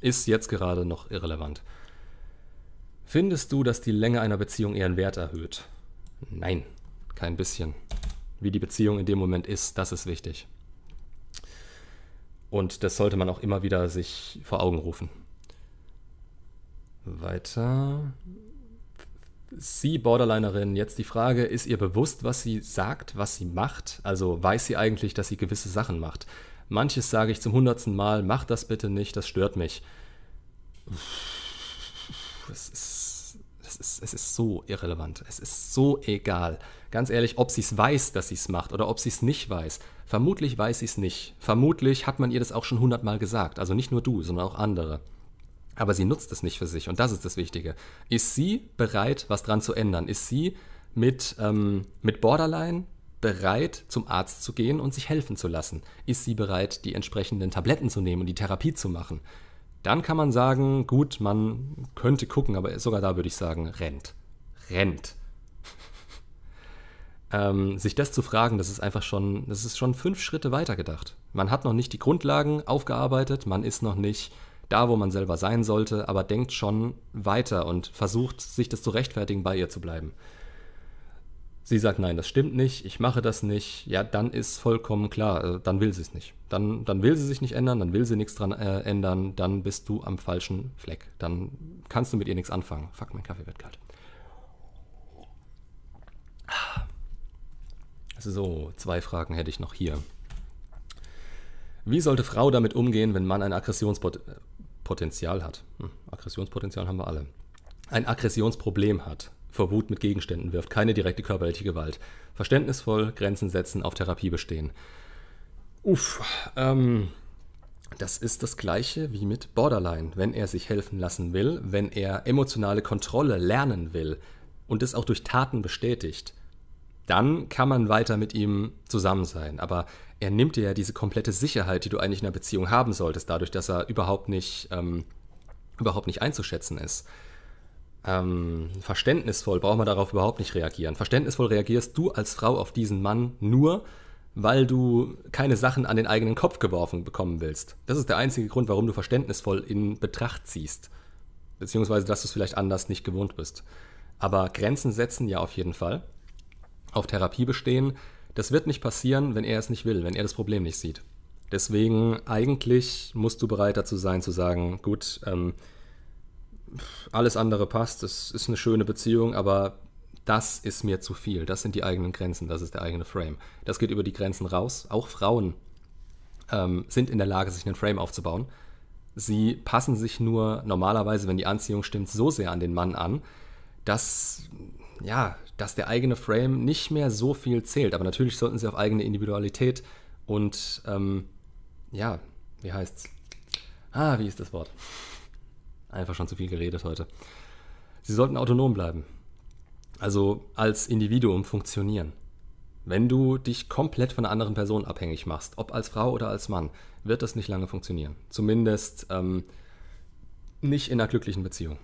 ist jetzt gerade noch irrelevant. Findest du, dass die Länge einer Beziehung ihren Wert erhöht? Nein, kein bisschen. Wie die Beziehung in dem Moment ist, das ist wichtig. Und das sollte man auch immer wieder sich vor Augen rufen. Weiter. Sie, Borderlinerin, jetzt die Frage, ist ihr bewusst, was sie sagt, was sie macht? Also weiß sie eigentlich, dass sie gewisse Sachen macht? Manches sage ich zum hundertsten Mal, mach das bitte nicht, das stört mich. Es ist, es ist, es ist so irrelevant, es ist so egal. Ganz ehrlich, ob sie es weiß, dass sie es macht oder ob sie es nicht weiß. Vermutlich weiß sie es nicht. Vermutlich hat man ihr das auch schon hundertmal gesagt. Also nicht nur du, sondern auch andere. Aber sie nutzt es nicht für sich und das ist das Wichtige. Ist sie bereit, was dran zu ändern? Ist sie mit, ähm, mit Borderline bereit, zum Arzt zu gehen und sich helfen zu lassen? Ist sie bereit, die entsprechenden Tabletten zu nehmen und die Therapie zu machen? Dann kann man sagen, gut, man könnte gucken, aber sogar da würde ich sagen, rennt. Rennt ähm, sich das zu fragen, das ist einfach schon, das ist schon fünf Schritte weiter gedacht. Man hat noch nicht die Grundlagen aufgearbeitet, man ist noch nicht da, wo man selber sein sollte, aber denkt schon weiter und versucht, sich das zu rechtfertigen, bei ihr zu bleiben. Sie sagt, nein, das stimmt nicht, ich mache das nicht, ja, dann ist vollkommen klar, äh, dann will sie es nicht. Dann, dann will sie sich nicht ändern, dann will sie nichts dran äh, ändern, dann bist du am falschen Fleck. Dann kannst du mit ihr nichts anfangen. Fuck, mein Kaffee wird kalt. So, zwei Fragen hätte ich noch hier. Wie sollte Frau damit umgehen, wenn Mann ein Aggressionspotenzial hat? Hm, Aggressionspotenzial haben wir alle. Ein Aggressionsproblem hat, vor Wut mit Gegenständen wirft, keine direkte körperliche Gewalt. Verständnisvoll, Grenzen setzen, auf Therapie bestehen. Uff, ähm, das ist das gleiche wie mit Borderline. Wenn er sich helfen lassen will, wenn er emotionale Kontrolle lernen will und es auch durch Taten bestätigt, dann kann man weiter mit ihm zusammen sein. Aber er nimmt dir ja diese komplette Sicherheit, die du eigentlich in einer Beziehung haben solltest, dadurch, dass er überhaupt nicht, ähm, überhaupt nicht einzuschätzen ist. Ähm, verständnisvoll braucht man darauf überhaupt nicht reagieren. Verständnisvoll reagierst du als Frau auf diesen Mann nur, weil du keine Sachen an den eigenen Kopf geworfen bekommen willst. Das ist der einzige Grund, warum du verständnisvoll in Betracht ziehst. Beziehungsweise, dass du es vielleicht anders nicht gewohnt bist. Aber Grenzen setzen ja auf jeden Fall auf Therapie bestehen. Das wird nicht passieren, wenn er es nicht will, wenn er das Problem nicht sieht. Deswegen eigentlich musst du bereit dazu sein zu sagen, gut, ähm, alles andere passt, es ist eine schöne Beziehung, aber das ist mir zu viel. Das sind die eigenen Grenzen, das ist der eigene Frame. Das geht über die Grenzen raus. Auch Frauen ähm, sind in der Lage, sich einen Frame aufzubauen. Sie passen sich nur normalerweise, wenn die Anziehung stimmt, so sehr an den Mann an, dass, ja, dass der eigene Frame nicht mehr so viel zählt. Aber natürlich sollten sie auf eigene Individualität und, ähm, ja, wie heißt's? Ah, wie ist das Wort? Einfach schon zu viel geredet heute. Sie sollten autonom bleiben. Also als Individuum funktionieren. Wenn du dich komplett von einer anderen Person abhängig machst, ob als Frau oder als Mann, wird das nicht lange funktionieren. Zumindest ähm, nicht in einer glücklichen Beziehung.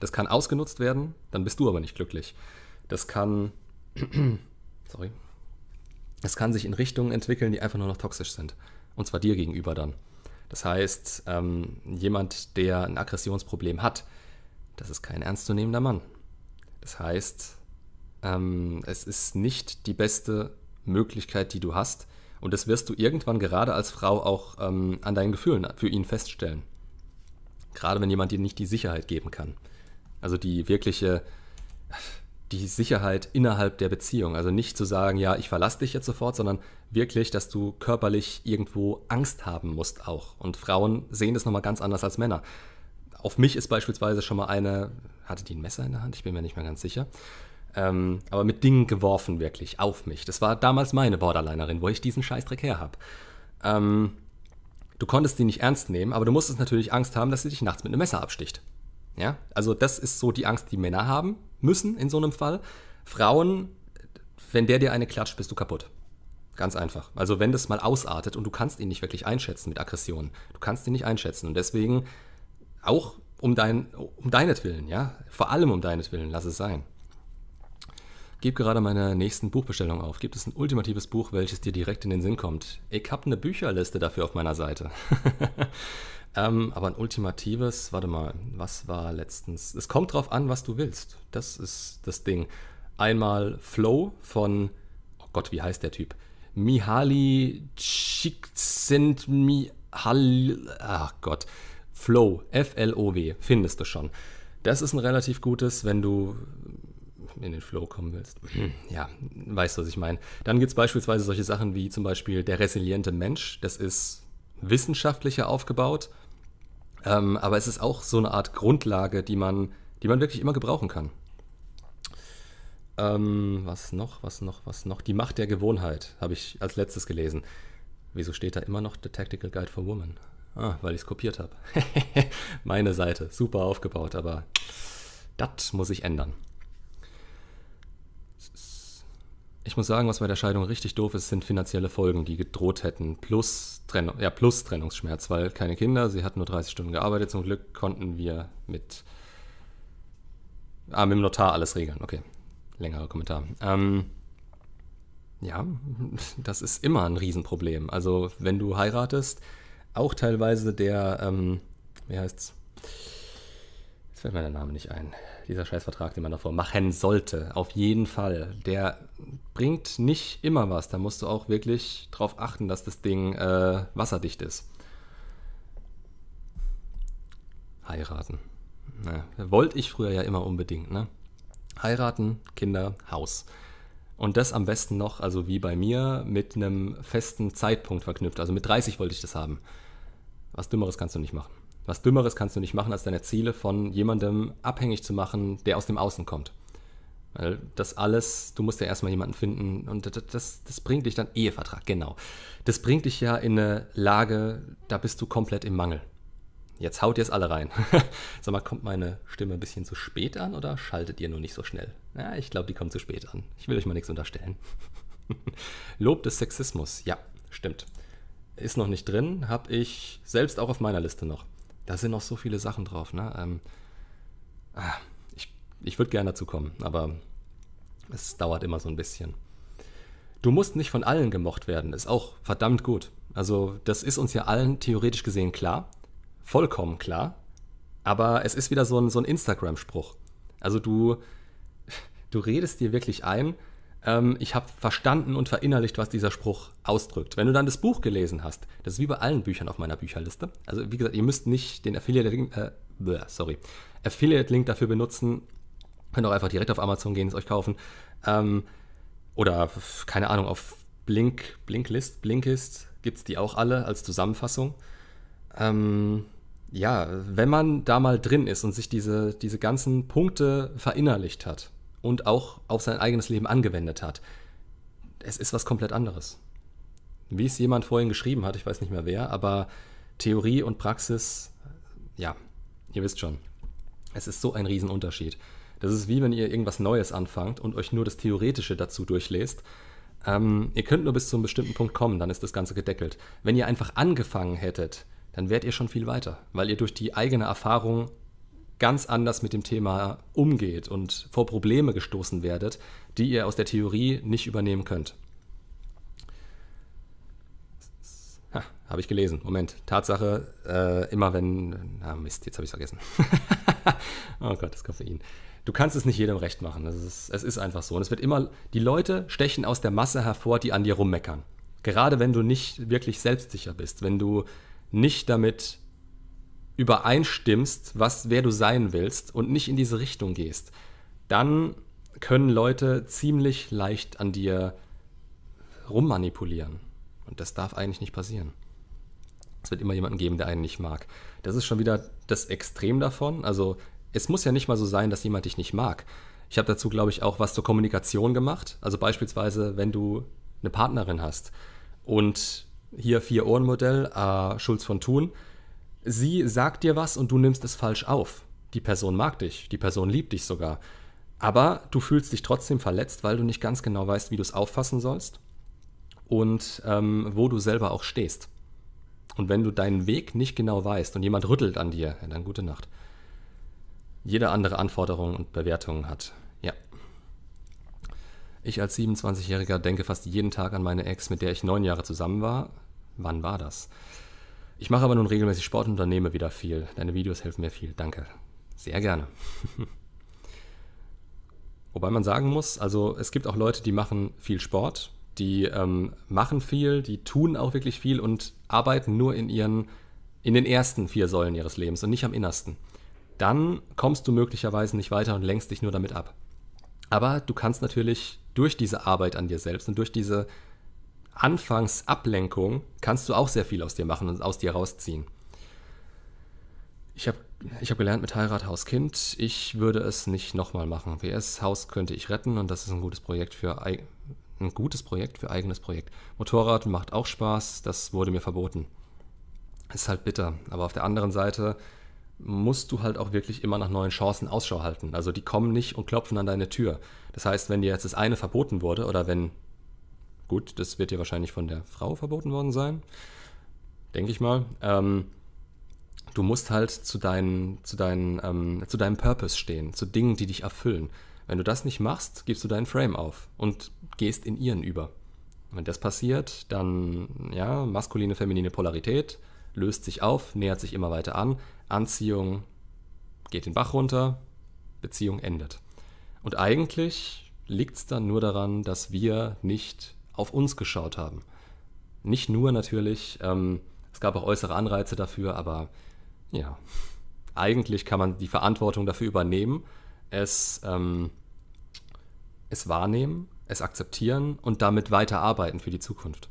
Das kann ausgenutzt werden, dann bist du aber nicht glücklich. Das kann, sorry, das kann sich in Richtungen entwickeln, die einfach nur noch toxisch sind. Und zwar dir gegenüber dann. Das heißt, ähm, jemand, der ein Aggressionsproblem hat, das ist kein ernstzunehmender Mann. Das heißt, ähm, es ist nicht die beste Möglichkeit, die du hast. Und das wirst du irgendwann gerade als Frau auch ähm, an deinen Gefühlen für ihn feststellen. Gerade wenn jemand dir nicht die Sicherheit geben kann. Also die wirkliche, die Sicherheit innerhalb der Beziehung. Also nicht zu sagen, ja, ich verlasse dich jetzt sofort, sondern wirklich, dass du körperlich irgendwo Angst haben musst auch. Und Frauen sehen das nochmal ganz anders als Männer. Auf mich ist beispielsweise schon mal eine, hatte die ein Messer in der Hand? Ich bin mir nicht mehr ganz sicher. Ähm, aber mit Dingen geworfen wirklich auf mich. Das war damals meine Borderlinerin, wo ich diesen Scheißdreck her habe. Ähm, du konntest die nicht ernst nehmen, aber du musstest natürlich Angst haben, dass sie dich nachts mit einem Messer absticht. Ja, also das ist so die Angst, die Männer haben müssen in so einem Fall. Frauen, wenn der dir eine klatscht, bist du kaputt. Ganz einfach. Also wenn das mal ausartet und du kannst ihn nicht wirklich einschätzen mit Aggressionen, du kannst ihn nicht einschätzen und deswegen auch um dein, um deinetwillen, ja, vor allem um deinetwillen, lass es sein gebe gerade meine nächsten Buchbestellungen auf. Gibt es ein ultimatives Buch, welches dir direkt in den Sinn kommt? Ich habe eine Bücherliste dafür auf meiner Seite. ähm, aber ein ultimatives, warte mal, was war letztens? Es kommt drauf an, was du willst. Das ist das Ding. Einmal Flow von, oh Gott, wie heißt der Typ? Mihaly Csikszentmihalyi, ach Gott, Flow, F-L-O-W, findest du schon. Das ist ein relativ gutes, wenn du in den Flow kommen willst. Ja, weißt du, was ich meine. Dann gibt es beispielsweise solche Sachen wie zum Beispiel der resiliente Mensch. Das ist wissenschaftlicher aufgebaut, ähm, aber es ist auch so eine Art Grundlage, die man, die man wirklich immer gebrauchen kann. Ähm, was noch, was noch, was noch? Die Macht der Gewohnheit habe ich als letztes gelesen. Wieso steht da immer noch The Tactical Guide for Women? Ah, weil ich es kopiert habe. Meine Seite, super aufgebaut, aber das muss ich ändern. Ich muss sagen, was bei der Scheidung richtig doof ist, sind finanzielle Folgen, die gedroht hätten. Plus, Trennung, ja, plus Trennungsschmerz, weil keine Kinder, sie hat nur 30 Stunden gearbeitet. Zum Glück konnten wir mit, ah, mit dem Notar alles regeln. Okay, längerer Kommentar. Ähm, ja, das ist immer ein Riesenproblem. Also, wenn du heiratest, auch teilweise der, ähm, wie heißt's? Jetzt fällt mir der Name nicht ein dieser Scheißvertrag, den man davor machen sollte. Auf jeden Fall. Der bringt nicht immer was. Da musst du auch wirklich drauf achten, dass das Ding äh, wasserdicht ist. Heiraten. Na, wollte ich früher ja immer unbedingt, ne? Heiraten, Kinder, Haus. Und das am besten noch, also wie bei mir, mit einem festen Zeitpunkt verknüpft. Also mit 30 wollte ich das haben. Was Dümmeres kannst du nicht machen. Was Dümmeres kannst du nicht machen, als deine Ziele von jemandem abhängig zu machen, der aus dem Außen kommt. Weil das alles, du musst ja erstmal jemanden finden und das, das, das bringt dich dann, Ehevertrag, genau. Das bringt dich ja in eine Lage, da bist du komplett im Mangel. Jetzt haut ihr es alle rein. Sag mal, kommt meine Stimme ein bisschen zu spät an oder schaltet ihr nur nicht so schnell? Ja, ich glaube, die kommt zu spät an. Ich will euch mal nichts unterstellen. Lob des Sexismus, ja, stimmt. Ist noch nicht drin, habe ich selbst auch auf meiner Liste noch. Da sind noch so viele Sachen drauf. Ne? Ähm, ah, ich ich würde gerne dazu kommen, aber es dauert immer so ein bisschen. Du musst nicht von allen gemocht werden, ist auch verdammt gut. Also das ist uns ja allen theoretisch gesehen klar, vollkommen klar, aber es ist wieder so ein, so ein Instagram-Spruch. Also du, du redest dir wirklich ein, ähm, ich habe verstanden und verinnerlicht, was dieser Spruch ausdrückt. Wenn du dann das Buch gelesen hast, das ist wie bei allen Büchern auf meiner Bücherliste. Also wie gesagt, ihr müsst nicht den Affiliate-Link, äh, sorry, Affiliate-Link dafür benutzen. Könnt auch einfach direkt auf Amazon gehen, es euch kaufen. Ähm, oder, keine Ahnung, auf Blink, Blinklist, Blinkist gibt es die auch alle als Zusammenfassung. Ähm, ja, wenn man da mal drin ist und sich diese, diese ganzen Punkte verinnerlicht hat und auch auf sein eigenes Leben angewendet hat, es ist was komplett anderes. Wie es jemand vorhin geschrieben hat, ich weiß nicht mehr wer, aber Theorie und Praxis, ja, ihr wisst schon, es ist so ein Riesenunterschied. Das ist wie wenn ihr irgendwas Neues anfangt und euch nur das Theoretische dazu durchlest. Ähm, ihr könnt nur bis zu einem bestimmten Punkt kommen, dann ist das Ganze gedeckelt. Wenn ihr einfach angefangen hättet, dann wärt ihr schon viel weiter, weil ihr durch die eigene Erfahrung ganz anders mit dem Thema umgeht und vor Probleme gestoßen werdet, die ihr aus der Theorie nicht übernehmen könnt. Habe ich gelesen. Moment. Tatsache, äh, immer wenn. Ah, Mist, jetzt habe ich es vergessen. oh Gott, das Koffein. Du kannst es nicht jedem recht machen. Ist, es ist einfach so. Und es wird immer. Die Leute stechen aus der Masse hervor, die an dir rummeckern. Gerade wenn du nicht wirklich selbstsicher bist, wenn du nicht damit übereinstimmst, was, wer du sein willst und nicht in diese Richtung gehst, dann können Leute ziemlich leicht an dir rummanipulieren. Und das darf eigentlich nicht passieren. Es wird immer jemanden geben, der einen nicht mag. Das ist schon wieder das Extrem davon. Also es muss ja nicht mal so sein, dass jemand dich nicht mag. Ich habe dazu, glaube ich, auch was zur Kommunikation gemacht. Also beispielsweise, wenn du eine Partnerin hast und hier Vier-Ohren-Modell, äh, Schulz von Thun, sie sagt dir was und du nimmst es falsch auf. Die Person mag dich, die Person liebt dich sogar. Aber du fühlst dich trotzdem verletzt, weil du nicht ganz genau weißt, wie du es auffassen sollst und ähm, wo du selber auch stehst. Und wenn du deinen Weg nicht genau weißt und jemand rüttelt an dir, dann gute Nacht. Jede andere Anforderung und Bewertung hat. Ja. Ich als 27-Jähriger denke fast jeden Tag an meine Ex, mit der ich neun Jahre zusammen war. Wann war das? Ich mache aber nun regelmäßig Sport und unternehme wieder viel. Deine Videos helfen mir viel. Danke. Sehr gerne. Wobei man sagen muss, also es gibt auch Leute, die machen viel Sport, die ähm, machen viel, die tun auch wirklich viel und arbeiten nur in ihren, in den ersten vier Säulen ihres Lebens und nicht am innersten. Dann kommst du möglicherweise nicht weiter und lenkst dich nur damit ab. Aber du kannst natürlich durch diese Arbeit an dir selbst und durch diese Anfangsablenkung kannst du auch sehr viel aus dir machen und aus dir rausziehen. Ich habe ich hab gelernt mit Heirat, Haus, Kind. Ich würde es nicht nochmal machen. WS Haus könnte ich retten und das ist ein gutes Projekt für ein gutes Projekt für eigenes Projekt. Motorrad macht auch Spaß, das wurde mir verboten. Ist halt bitter. Aber auf der anderen Seite musst du halt auch wirklich immer nach neuen Chancen Ausschau halten. Also die kommen nicht und klopfen an deine Tür. Das heißt, wenn dir jetzt das eine verboten wurde oder wenn, gut, das wird dir wahrscheinlich von der Frau verboten worden sein, denke ich mal, ähm, du musst halt zu, deinen, zu, deinen, ähm, zu deinem Purpose stehen, zu Dingen, die dich erfüllen. Wenn du das nicht machst, gibst du deinen Frame auf und gehst in ihren über. Wenn das passiert, dann, ja, maskuline, feminine Polarität löst sich auf, nähert sich immer weiter an, Anziehung geht den Bach runter, Beziehung endet. Und eigentlich liegt es dann nur daran, dass wir nicht auf uns geschaut haben. Nicht nur natürlich, ähm, es gab auch äußere Anreize dafür, aber ja, eigentlich kann man die Verantwortung dafür übernehmen es, ähm, es wahrnehmen, es akzeptieren und damit weiterarbeiten für die Zukunft.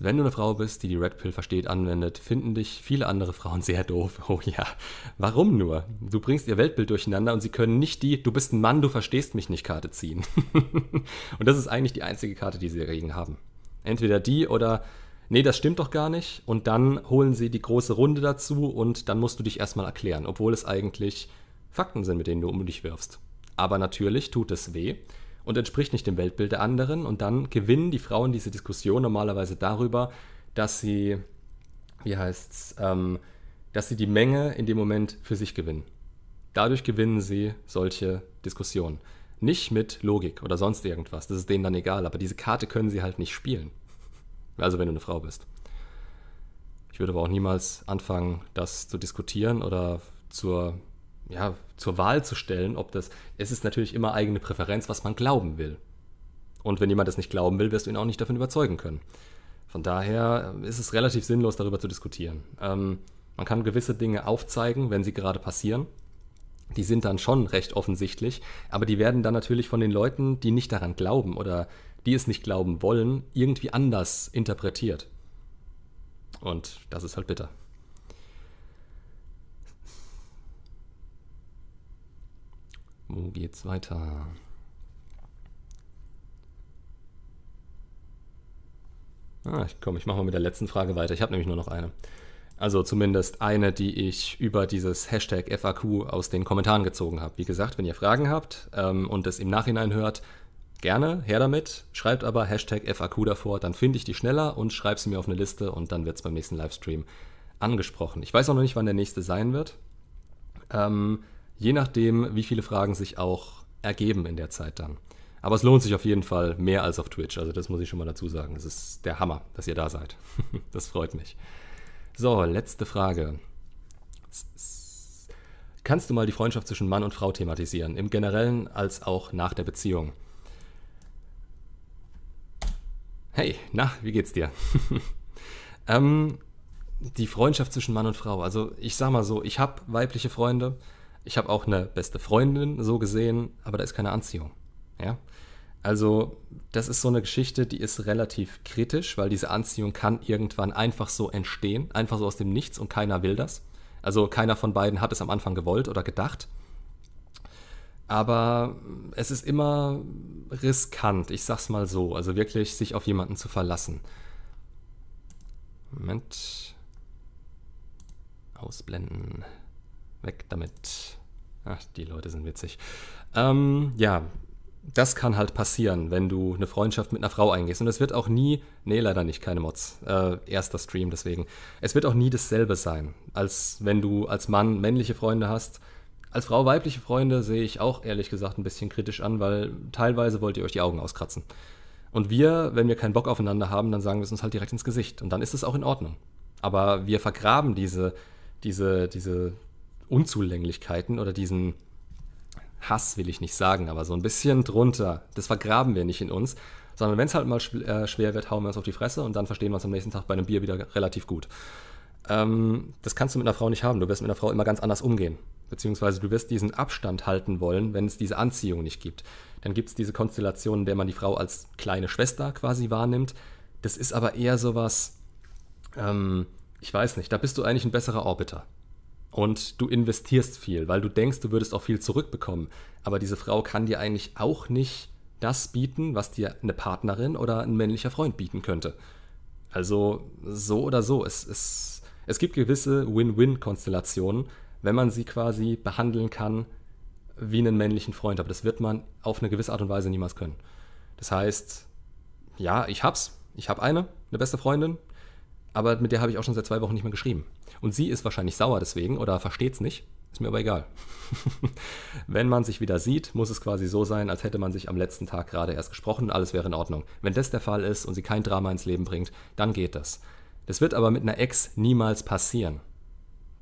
Wenn du eine Frau bist, die die Red Pill versteht, anwendet, finden dich viele andere Frauen sehr doof. Oh ja, warum nur? Du bringst ihr Weltbild durcheinander und sie können nicht die Du bist ein Mann, du verstehst mich nicht Karte ziehen. und das ist eigentlich die einzige Karte, die sie dagegen haben. Entweder die oder nee, das stimmt doch gar nicht. Und dann holen sie die große Runde dazu und dann musst du dich erstmal erklären, obwohl es eigentlich Fakten sind, mit denen du um dich wirfst. Aber natürlich tut es weh und entspricht nicht dem Weltbild der anderen. Und dann gewinnen die Frauen diese Diskussion normalerweise darüber, dass sie, wie heißt's, ähm, dass sie die Menge in dem Moment für sich gewinnen. Dadurch gewinnen sie solche Diskussionen. Nicht mit Logik oder sonst irgendwas, das ist denen dann egal, aber diese Karte können sie halt nicht spielen. Also wenn du eine Frau bist. Ich würde aber auch niemals anfangen, das zu diskutieren oder zur, ja, zur Wahl zu stellen, ob das. Es ist natürlich immer eigene Präferenz, was man glauben will. Und wenn jemand das nicht glauben will, wirst du ihn auch nicht davon überzeugen können. Von daher ist es relativ sinnlos, darüber zu diskutieren. Ähm, man kann gewisse Dinge aufzeigen, wenn sie gerade passieren. Die sind dann schon recht offensichtlich, aber die werden dann natürlich von den Leuten, die nicht daran glauben oder die es nicht glauben wollen, irgendwie anders interpretiert. Und das ist halt bitter. Wo geht's weiter? Ah, ich komm, ich mache mal mit der letzten Frage weiter. Ich habe nämlich nur noch eine. Also zumindest eine, die ich über dieses Hashtag FAQ aus den Kommentaren gezogen habe. Wie gesagt, wenn ihr Fragen habt ähm, und es im Nachhinein hört, gerne, her damit. Schreibt aber Hashtag FAQ davor, dann finde ich die schneller und schreibe sie mir auf eine Liste und dann wird es beim nächsten Livestream angesprochen. Ich weiß auch noch nicht, wann der nächste sein wird. Ähm, je nachdem, wie viele Fragen sich auch ergeben in der Zeit dann. Aber es lohnt sich auf jeden Fall mehr als auf Twitch. Also das muss ich schon mal dazu sagen. Es ist der Hammer, dass ihr da seid. das freut mich. So, letzte Frage. Kannst du mal die Freundschaft zwischen Mann und Frau thematisieren, im generellen als auch nach der Beziehung? Hey, na, wie geht's dir? ähm, die Freundschaft zwischen Mann und Frau. Also ich sag mal so, ich habe weibliche Freunde, ich habe auch eine beste Freundin so gesehen, aber da ist keine Anziehung. Ja, also, das ist so eine Geschichte, die ist relativ kritisch, weil diese Anziehung kann irgendwann einfach so entstehen, einfach so aus dem Nichts und keiner will das. Also keiner von beiden hat es am Anfang gewollt oder gedacht. Aber es ist immer riskant, ich sag's mal so, also wirklich sich auf jemanden zu verlassen. Moment. Ausblenden. Weg damit. Ach, die Leute sind witzig. Ähm, ja, das kann halt passieren, wenn du eine Freundschaft mit einer Frau eingehst. Und es wird auch nie, nee, leider nicht, keine Mods. Äh, erster Stream deswegen. Es wird auch nie dasselbe sein, als wenn du als Mann männliche Freunde hast. Als Frau weibliche Freunde sehe ich auch ehrlich gesagt ein bisschen kritisch an, weil teilweise wollt ihr euch die Augen auskratzen. Und wir, wenn wir keinen Bock aufeinander haben, dann sagen wir es uns halt direkt ins Gesicht. Und dann ist es auch in Ordnung. Aber wir vergraben diese, diese, diese Unzulänglichkeiten oder diesen, Hass will ich nicht sagen, aber so ein bisschen drunter. Das vergraben wir nicht in uns, sondern wenn es halt mal äh, schwer wird, hauen wir uns auf die Fresse und dann verstehen wir uns am nächsten Tag bei einem Bier wieder relativ gut. Ähm, das kannst du mit einer Frau nicht haben. Du wirst mit einer Frau immer ganz anders umgehen. Beziehungsweise du wirst diesen Abstand halten wollen, wenn es diese Anziehung nicht gibt. Dann gibt es diese Konstellation, in der man die Frau als kleine Schwester quasi wahrnimmt. Das ist aber eher sowas, ähm, ich weiß nicht, da bist du eigentlich ein besserer Orbiter und du investierst viel, weil du denkst, du würdest auch viel zurückbekommen. Aber diese Frau kann dir eigentlich auch nicht das bieten, was dir eine Partnerin oder ein männlicher Freund bieten könnte. Also so oder so. Es, es, es gibt gewisse Win-Win-Konstellationen, wenn man sie quasi behandeln kann wie einen männlichen Freund. Aber das wird man auf eine gewisse Art und Weise niemals können. Das heißt, ja, ich hab's. Ich habe eine, eine beste Freundin aber mit der habe ich auch schon seit zwei Wochen nicht mehr geschrieben. Und sie ist wahrscheinlich sauer deswegen oder versteht es nicht. Ist mir aber egal. Wenn man sich wieder sieht, muss es quasi so sein, als hätte man sich am letzten Tag gerade erst gesprochen und alles wäre in Ordnung. Wenn das der Fall ist und sie kein Drama ins Leben bringt, dann geht das. Das wird aber mit einer Ex niemals passieren.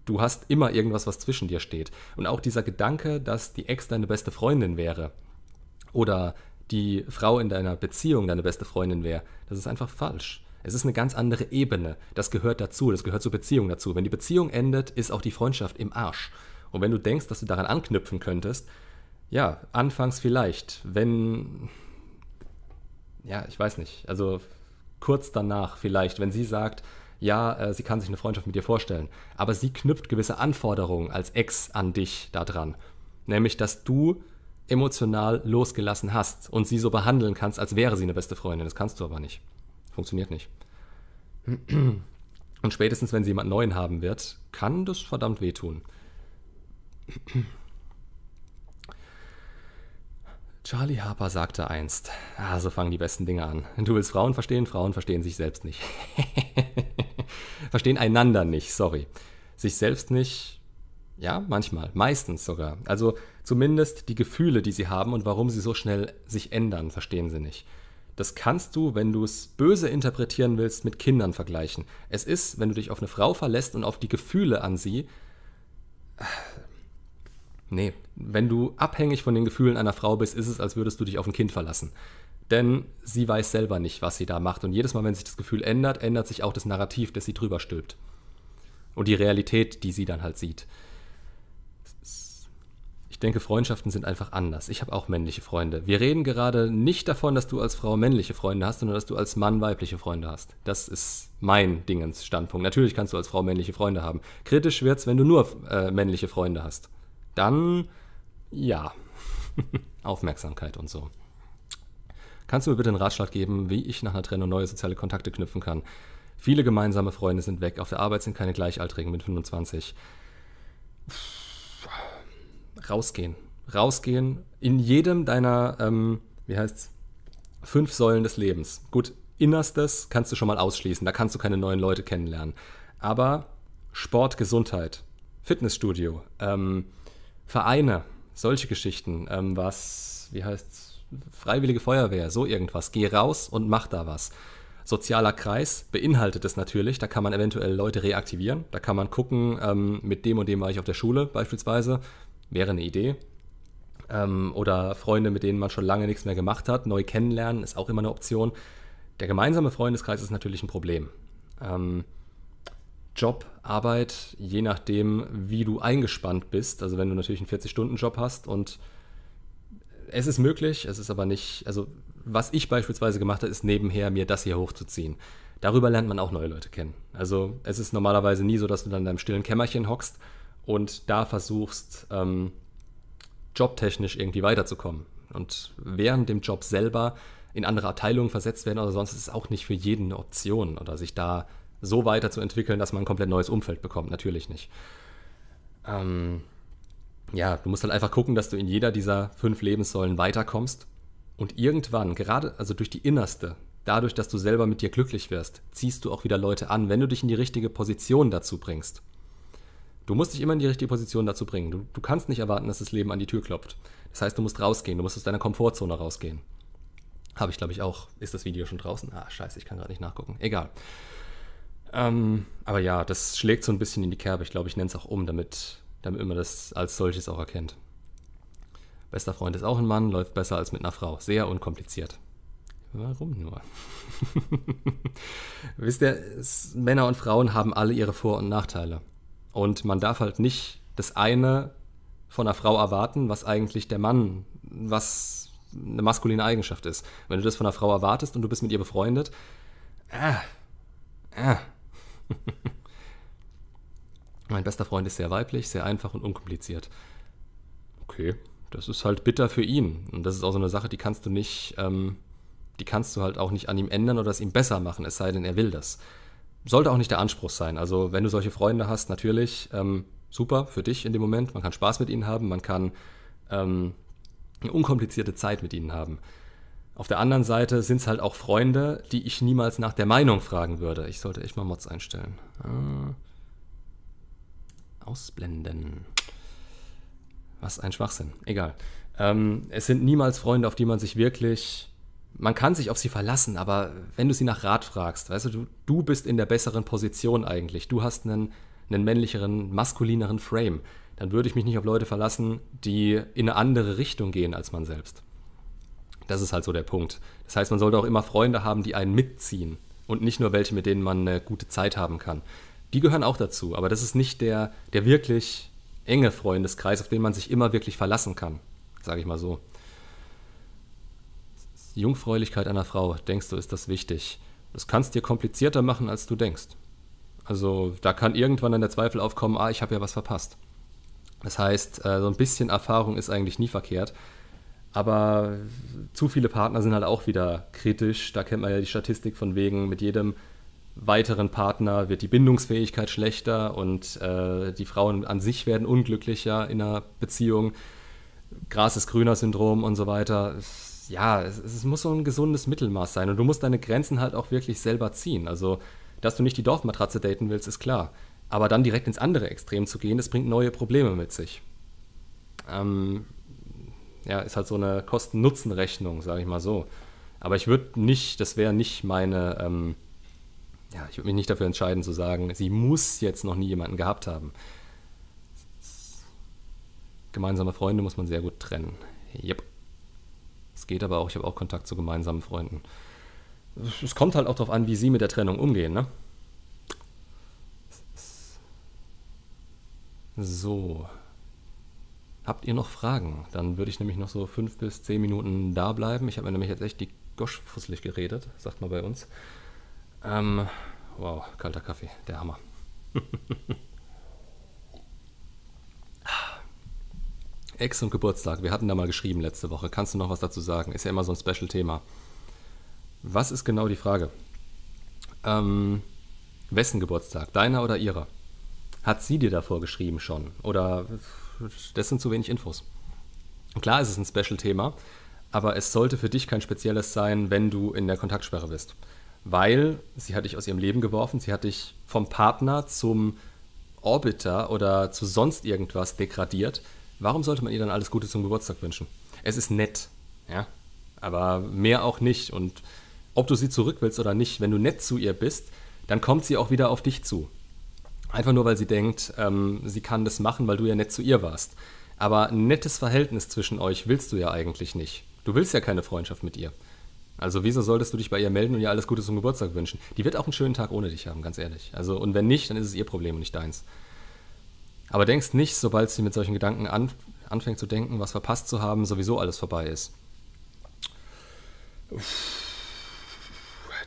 Du hast immer irgendwas, was zwischen dir steht. Und auch dieser Gedanke, dass die Ex deine beste Freundin wäre oder die Frau in deiner Beziehung deine beste Freundin wäre, das ist einfach falsch. Es ist eine ganz andere Ebene. Das gehört dazu, das gehört zur Beziehung dazu. Wenn die Beziehung endet, ist auch die Freundschaft im Arsch. Und wenn du denkst, dass du daran anknüpfen könntest, ja, anfangs vielleicht, wenn, ja, ich weiß nicht, also kurz danach vielleicht, wenn sie sagt, ja, äh, sie kann sich eine Freundschaft mit dir vorstellen, aber sie knüpft gewisse Anforderungen als Ex an dich daran. Nämlich, dass du emotional losgelassen hast und sie so behandeln kannst, als wäre sie eine beste Freundin. Das kannst du aber nicht. Funktioniert nicht. Und spätestens, wenn sie jemand Neuen haben wird, kann das verdammt wehtun. Charlie Harper sagte einst, ah, so fangen die besten Dinge an. Du willst Frauen verstehen, Frauen verstehen sich selbst nicht. verstehen einander nicht, sorry. Sich selbst nicht, ja, manchmal, meistens sogar. Also zumindest die Gefühle, die sie haben und warum sie so schnell sich ändern, verstehen sie nicht. Das kannst du, wenn du es böse interpretieren willst, mit Kindern vergleichen. Es ist, wenn du dich auf eine Frau verlässt und auf die Gefühle an sie. Nee, wenn du abhängig von den Gefühlen einer Frau bist, ist es, als würdest du dich auf ein Kind verlassen. Denn sie weiß selber nicht, was sie da macht. Und jedes Mal, wenn sich das Gefühl ändert, ändert sich auch das Narrativ, das sie drüber stülpt. Und die Realität, die sie dann halt sieht denke, Freundschaften sind einfach anders. Ich habe auch männliche Freunde. Wir reden gerade nicht davon, dass du als Frau männliche Freunde hast, sondern dass du als Mann weibliche Freunde hast. Das ist mein Dingensstandpunkt. Natürlich kannst du als Frau männliche Freunde haben. Kritisch wird's, wenn du nur äh, männliche Freunde hast. Dann, ja, Aufmerksamkeit und so. Kannst du mir bitte einen Ratschlag geben, wie ich nach einer Trennung neue soziale Kontakte knüpfen kann? Viele gemeinsame Freunde sind weg. Auf der Arbeit sind keine Gleichaltrigen mit 25 rausgehen. Rausgehen in jedem deiner, ähm, wie heißt's, fünf Säulen des Lebens. Gut, Innerstes kannst du schon mal ausschließen, da kannst du keine neuen Leute kennenlernen. Aber Sport, Gesundheit, Fitnessstudio, ähm, Vereine, solche Geschichten, ähm, was, wie heißt's, Freiwillige Feuerwehr, so irgendwas. Geh raus und mach da was. Sozialer Kreis beinhaltet es natürlich, da kann man eventuell Leute reaktivieren, da kann man gucken, ähm, mit dem und dem war ich auf der Schule beispielsweise, wäre eine Idee. Ähm, oder Freunde, mit denen man schon lange nichts mehr gemacht hat, neu kennenlernen, ist auch immer eine Option. Der gemeinsame Freundeskreis ist natürlich ein Problem. Ähm, Job, Arbeit, je nachdem, wie du eingespannt bist. Also wenn du natürlich einen 40-Stunden-Job hast und es ist möglich, es ist aber nicht, also was ich beispielsweise gemacht habe, ist nebenher mir das hier hochzuziehen. Darüber lernt man auch neue Leute kennen. Also es ist normalerweise nie so, dass du dann in deinem stillen Kämmerchen hockst und da versuchst, ähm, jobtechnisch irgendwie weiterzukommen. Und während dem Job selber in andere Abteilungen versetzt werden oder sonst ist es auch nicht für jeden eine Option oder sich da so weiterzuentwickeln, dass man ein komplett neues Umfeld bekommt. Natürlich nicht. Ähm, ja, du musst halt einfach gucken, dass du in jeder dieser fünf Lebenssäulen weiterkommst und irgendwann, gerade also durch die innerste, dadurch, dass du selber mit dir glücklich wirst, ziehst du auch wieder Leute an, wenn du dich in die richtige Position dazu bringst. Du musst dich immer in die richtige Position dazu bringen. Du, du kannst nicht erwarten, dass das Leben an die Tür klopft. Das heißt, du musst rausgehen, du musst aus deiner Komfortzone rausgehen. Habe ich, glaube ich, auch. Ist das Video schon draußen? Ah, scheiße, ich kann gerade nicht nachgucken. Egal. Ähm, aber ja, das schlägt so ein bisschen in die Kerbe. Ich glaube, ich nenne es auch um, damit, damit man das als solches auch erkennt. Bester Freund ist auch ein Mann, läuft besser als mit einer Frau. Sehr unkompliziert. Warum nur? Wisst ihr, Männer und Frauen haben alle ihre Vor- und Nachteile. Und man darf halt nicht das eine von einer Frau erwarten, was eigentlich der Mann, was eine maskuline Eigenschaft ist. Wenn du das von einer Frau erwartest und du bist mit ihr befreundet, ah, ah. mein bester Freund ist sehr weiblich, sehr einfach und unkompliziert. Okay, das ist halt bitter für ihn. Und das ist auch so eine Sache, die kannst du nicht, ähm, die kannst du halt auch nicht an ihm ändern oder es ihm besser machen, es sei denn, er will das. Sollte auch nicht der Anspruch sein. Also, wenn du solche Freunde hast, natürlich ähm, super für dich in dem Moment. Man kann Spaß mit ihnen haben, man kann ähm, eine unkomplizierte Zeit mit ihnen haben. Auf der anderen Seite sind es halt auch Freunde, die ich niemals nach der Meinung fragen würde. Ich sollte echt mal Mods einstellen. Ah. Ausblenden. Was ein Schwachsinn. Egal. Ähm, es sind niemals Freunde, auf die man sich wirklich. Man kann sich auf sie verlassen, aber wenn du sie nach Rat fragst, weißt du, du, du bist in der besseren Position eigentlich. Du hast einen, einen männlicheren, maskulineren Frame. Dann würde ich mich nicht auf Leute verlassen, die in eine andere Richtung gehen als man selbst. Das ist halt so der Punkt. Das heißt, man sollte auch immer Freunde haben, die einen mitziehen und nicht nur welche, mit denen man eine gute Zeit haben kann. Die gehören auch dazu, aber das ist nicht der, der wirklich enge Freundeskreis, auf den man sich immer wirklich verlassen kann, sage ich mal so. Jungfräulichkeit einer Frau, denkst du, ist das wichtig? Das kannst dir komplizierter machen, als du denkst. Also da kann irgendwann dann der Zweifel aufkommen, ah, ich habe ja was verpasst. Das heißt, äh, so ein bisschen Erfahrung ist eigentlich nie verkehrt. Aber zu viele Partner sind halt auch wieder kritisch. Da kennt man ja die Statistik von wegen, mit jedem weiteren Partner wird die Bindungsfähigkeit schlechter und äh, die Frauen an sich werden unglücklicher in einer Beziehung. Gras ist grüner Syndrom und so weiter. Ja, es, es, muss so ein gesundes Mittelmaß sein und du musst deine Grenzen halt auch wirklich selber ziehen. Also, dass du nicht die Dorfmatratze daten willst, ist klar. Aber dann direkt ins andere Extrem zu gehen, das bringt neue Probleme mit sich. Ähm, ja, ist halt so eine Kosten-Nutzen-Rechnung, sage ich mal so. Aber ich würde nicht, das wäre nicht meine, ähm, ja, ich würde mich nicht dafür entscheiden zu sagen, sie muss jetzt noch nie jemanden gehabt haben. Gemeinsame Freunde muss man sehr gut trennen. Yep. Es geht aber auch, ich habe auch Kontakt zu gemeinsamen Freunden. Es kommt halt auch darauf an, wie sie mit der Trennung umgehen, ne? So. Habt ihr noch Fragen? Dann würde ich nämlich noch so fünf bis zehn Minuten da bleiben. Ich habe mir nämlich jetzt echt die Gosch fusselig geredet, sagt man bei uns. Ähm, wow, kalter Kaffee, der Hammer. Ex und Geburtstag, wir hatten da mal geschrieben letzte Woche. Kannst du noch was dazu sagen? Ist ja immer so ein Special-Thema. Was ist genau die Frage? Ähm, wessen Geburtstag? Deiner oder ihrer? Hat sie dir davor geschrieben schon? Oder das sind zu wenig Infos. Klar ist es ein Special-Thema, aber es sollte für dich kein spezielles sein, wenn du in der Kontaktsperre bist. Weil sie hat dich aus ihrem Leben geworfen, sie hat dich vom Partner zum Orbiter oder zu sonst irgendwas degradiert. Warum sollte man ihr dann alles Gute zum Geburtstag wünschen? Es ist nett, ja, aber mehr auch nicht. Und ob du sie zurück willst oder nicht, wenn du nett zu ihr bist, dann kommt sie auch wieder auf dich zu. Einfach nur, weil sie denkt, ähm, sie kann das machen, weil du ja nett zu ihr warst. Aber ein nettes Verhältnis zwischen euch willst du ja eigentlich nicht. Du willst ja keine Freundschaft mit ihr. Also wieso solltest du dich bei ihr melden und ihr alles Gute zum Geburtstag wünschen? Die wird auch einen schönen Tag ohne dich haben, ganz ehrlich. Also und wenn nicht, dann ist es ihr Problem und nicht deins. Aber denkst nicht, sobald sie mit solchen Gedanken an, anfängt zu denken, was verpasst zu haben, sowieso alles vorbei ist.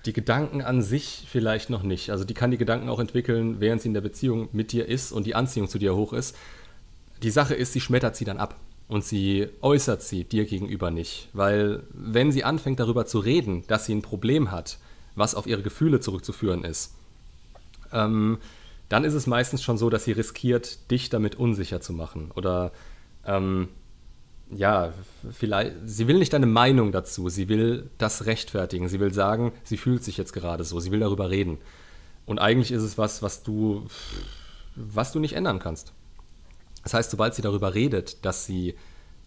Die Gedanken an sich vielleicht noch nicht. Also die kann die Gedanken auch entwickeln, während sie in der Beziehung mit dir ist und die Anziehung zu dir hoch ist. Die Sache ist, sie schmettert sie dann ab und sie äußert sie dir gegenüber nicht. Weil wenn sie anfängt darüber zu reden, dass sie ein Problem hat, was auf ihre Gefühle zurückzuführen ist, ähm, dann ist es meistens schon so, dass sie riskiert, dich damit unsicher zu machen oder ähm, ja, vielleicht, sie will nicht deine Meinung dazu, sie will das rechtfertigen, sie will sagen, sie fühlt sich jetzt gerade so, sie will darüber reden. Und eigentlich ist es was, was du, was du nicht ändern kannst. Das heißt, sobald sie darüber redet, dass sie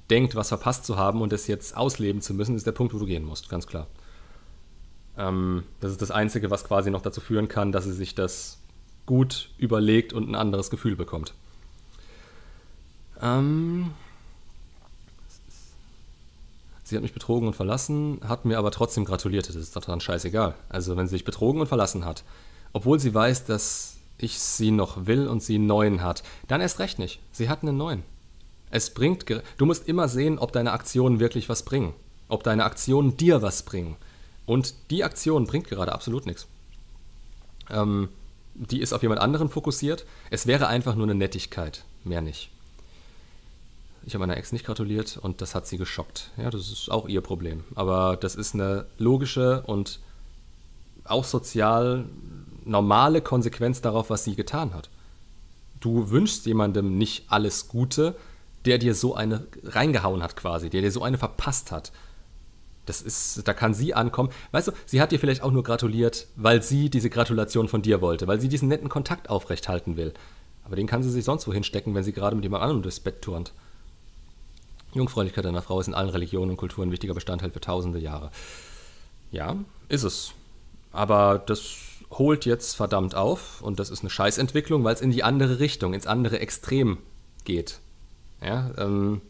denkt, was verpasst zu haben und es jetzt ausleben zu müssen, ist der Punkt, wo du gehen musst, ganz klar. Ähm, das ist das Einzige, was quasi noch dazu führen kann, dass sie sich das gut überlegt und ein anderes Gefühl bekommt. Ähm, Sie hat mich betrogen und verlassen, hat mir aber trotzdem gratuliert. Das ist doch dann scheißegal. Also, wenn sie sich betrogen und verlassen hat, obwohl sie weiß, dass ich sie noch will und sie einen neuen hat, dann erst recht nicht. Sie hat einen neuen. Es bringt. Du musst immer sehen, ob deine Aktionen wirklich was bringen. Ob deine Aktionen dir was bringen. Und die Aktion bringt gerade absolut nichts. Ähm, die ist auf jemand anderen fokussiert. Es wäre einfach nur eine Nettigkeit, mehr nicht. Ich habe meiner Ex nicht gratuliert und das hat sie geschockt. Ja, das ist auch ihr Problem. Aber das ist eine logische und auch sozial normale Konsequenz darauf, was sie getan hat. Du wünschst jemandem nicht alles Gute, der dir so eine reingehauen hat quasi, der dir so eine verpasst hat. Das ist, da kann sie ankommen. Weißt du, sie hat dir vielleicht auch nur gratuliert, weil sie diese Gratulation von dir wollte, weil sie diesen netten Kontakt aufrechthalten will. Aber den kann sie sich sonst wohin stecken, wenn sie gerade mit jemand anderem durchs Bett turnt. Jungfräulichkeit einer Frau ist in allen Religionen und Kulturen ein wichtiger Bestandteil für tausende Jahre. Ja, ist es. Aber das holt jetzt verdammt auf und das ist eine Scheißentwicklung, weil es in die andere Richtung, ins andere Extrem geht. Ja, ähm,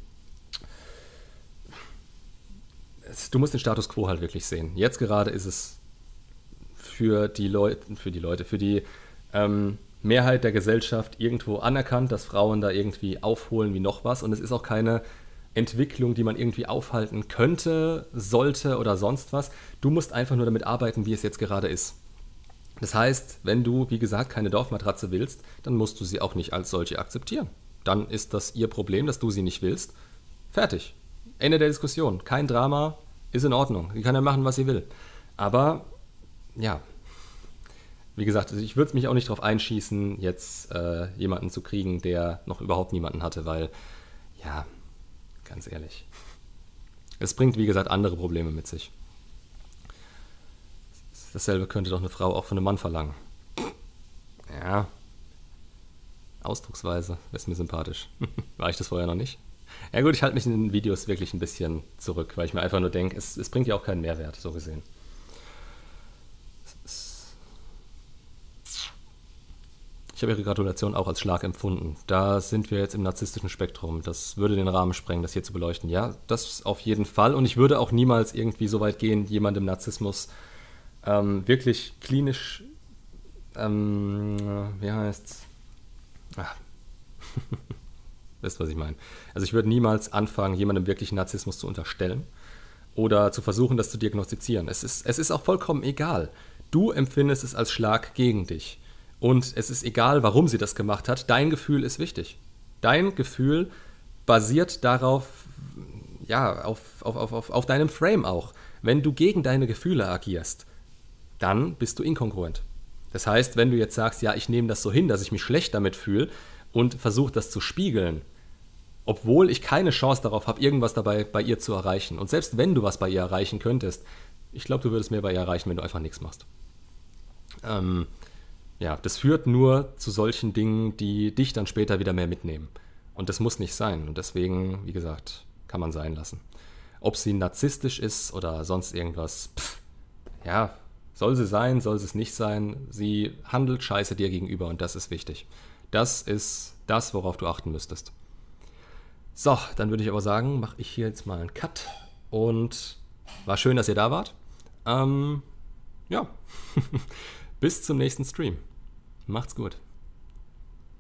du musst den Status quo halt wirklich sehen. Jetzt gerade ist es für die Leute, für die Leute, für die ähm, Mehrheit der Gesellschaft irgendwo anerkannt, dass Frauen da irgendwie aufholen wie noch was und es ist auch keine Entwicklung, die man irgendwie aufhalten könnte, sollte oder sonst was. Du musst einfach nur damit arbeiten, wie es jetzt gerade ist. Das heißt, wenn du, wie gesagt, keine Dorfmatratze willst, dann musst du sie auch nicht als solche akzeptieren. Dann ist das ihr Problem, dass du sie nicht willst. Fertig. Ende der Diskussion. Kein Drama, ist in Ordnung. Sie kann ja machen, was sie will. Aber, ja, wie gesagt, also ich würde mich auch nicht darauf einschießen, jetzt äh, jemanden zu kriegen, der noch überhaupt niemanden hatte, weil, ja, ganz ehrlich. Es bringt, wie gesagt, andere Probleme mit sich. Dasselbe könnte doch eine Frau auch von einem Mann verlangen. Ja. Ausdrucksweise ist mir sympathisch. War ich das vorher noch nicht? Ja gut, ich halte mich in den Videos wirklich ein bisschen zurück, weil ich mir einfach nur denke, es, es bringt ja auch keinen Mehrwert, so gesehen. Ich habe Ihre Gratulation auch als Schlag empfunden. Da sind wir jetzt im narzisstischen Spektrum. Das würde den Rahmen sprengen, das hier zu beleuchten. Ja, das auf jeden Fall. Und ich würde auch niemals irgendwie so weit gehen, jemandem Narzissmus ähm, wirklich klinisch, ähm, wie heißt's? Ah. Du, was ich meine? Also ich würde niemals anfangen, jemandem wirklich Narzissmus zu unterstellen oder zu versuchen, das zu diagnostizieren. Es ist, es ist auch vollkommen egal. Du empfindest es als Schlag gegen dich. Und es ist egal, warum sie das gemacht hat. Dein Gefühl ist wichtig. Dein Gefühl basiert darauf, ja, auf, auf, auf, auf, auf deinem Frame auch. Wenn du gegen deine Gefühle agierst, dann bist du inkongruent. Das heißt, wenn du jetzt sagst, ja, ich nehme das so hin, dass ich mich schlecht damit fühle und versuche das zu spiegeln, obwohl ich keine Chance darauf habe, irgendwas dabei bei ihr zu erreichen. Und selbst wenn du was bei ihr erreichen könntest, ich glaube, du würdest mehr bei ihr erreichen, wenn du einfach nichts machst. Ähm, ja, das führt nur zu solchen Dingen, die dich dann später wieder mehr mitnehmen. Und das muss nicht sein. Und deswegen, wie gesagt, kann man sein lassen. Ob sie narzisstisch ist oder sonst irgendwas, pff, ja, soll sie sein, soll sie es nicht sein. Sie handelt scheiße dir gegenüber und das ist wichtig. Das ist das, worauf du achten müsstest. So, dann würde ich aber sagen, mache ich hier jetzt mal einen Cut und war schön, dass ihr da wart. Ähm, ja, bis zum nächsten Stream. Macht's gut.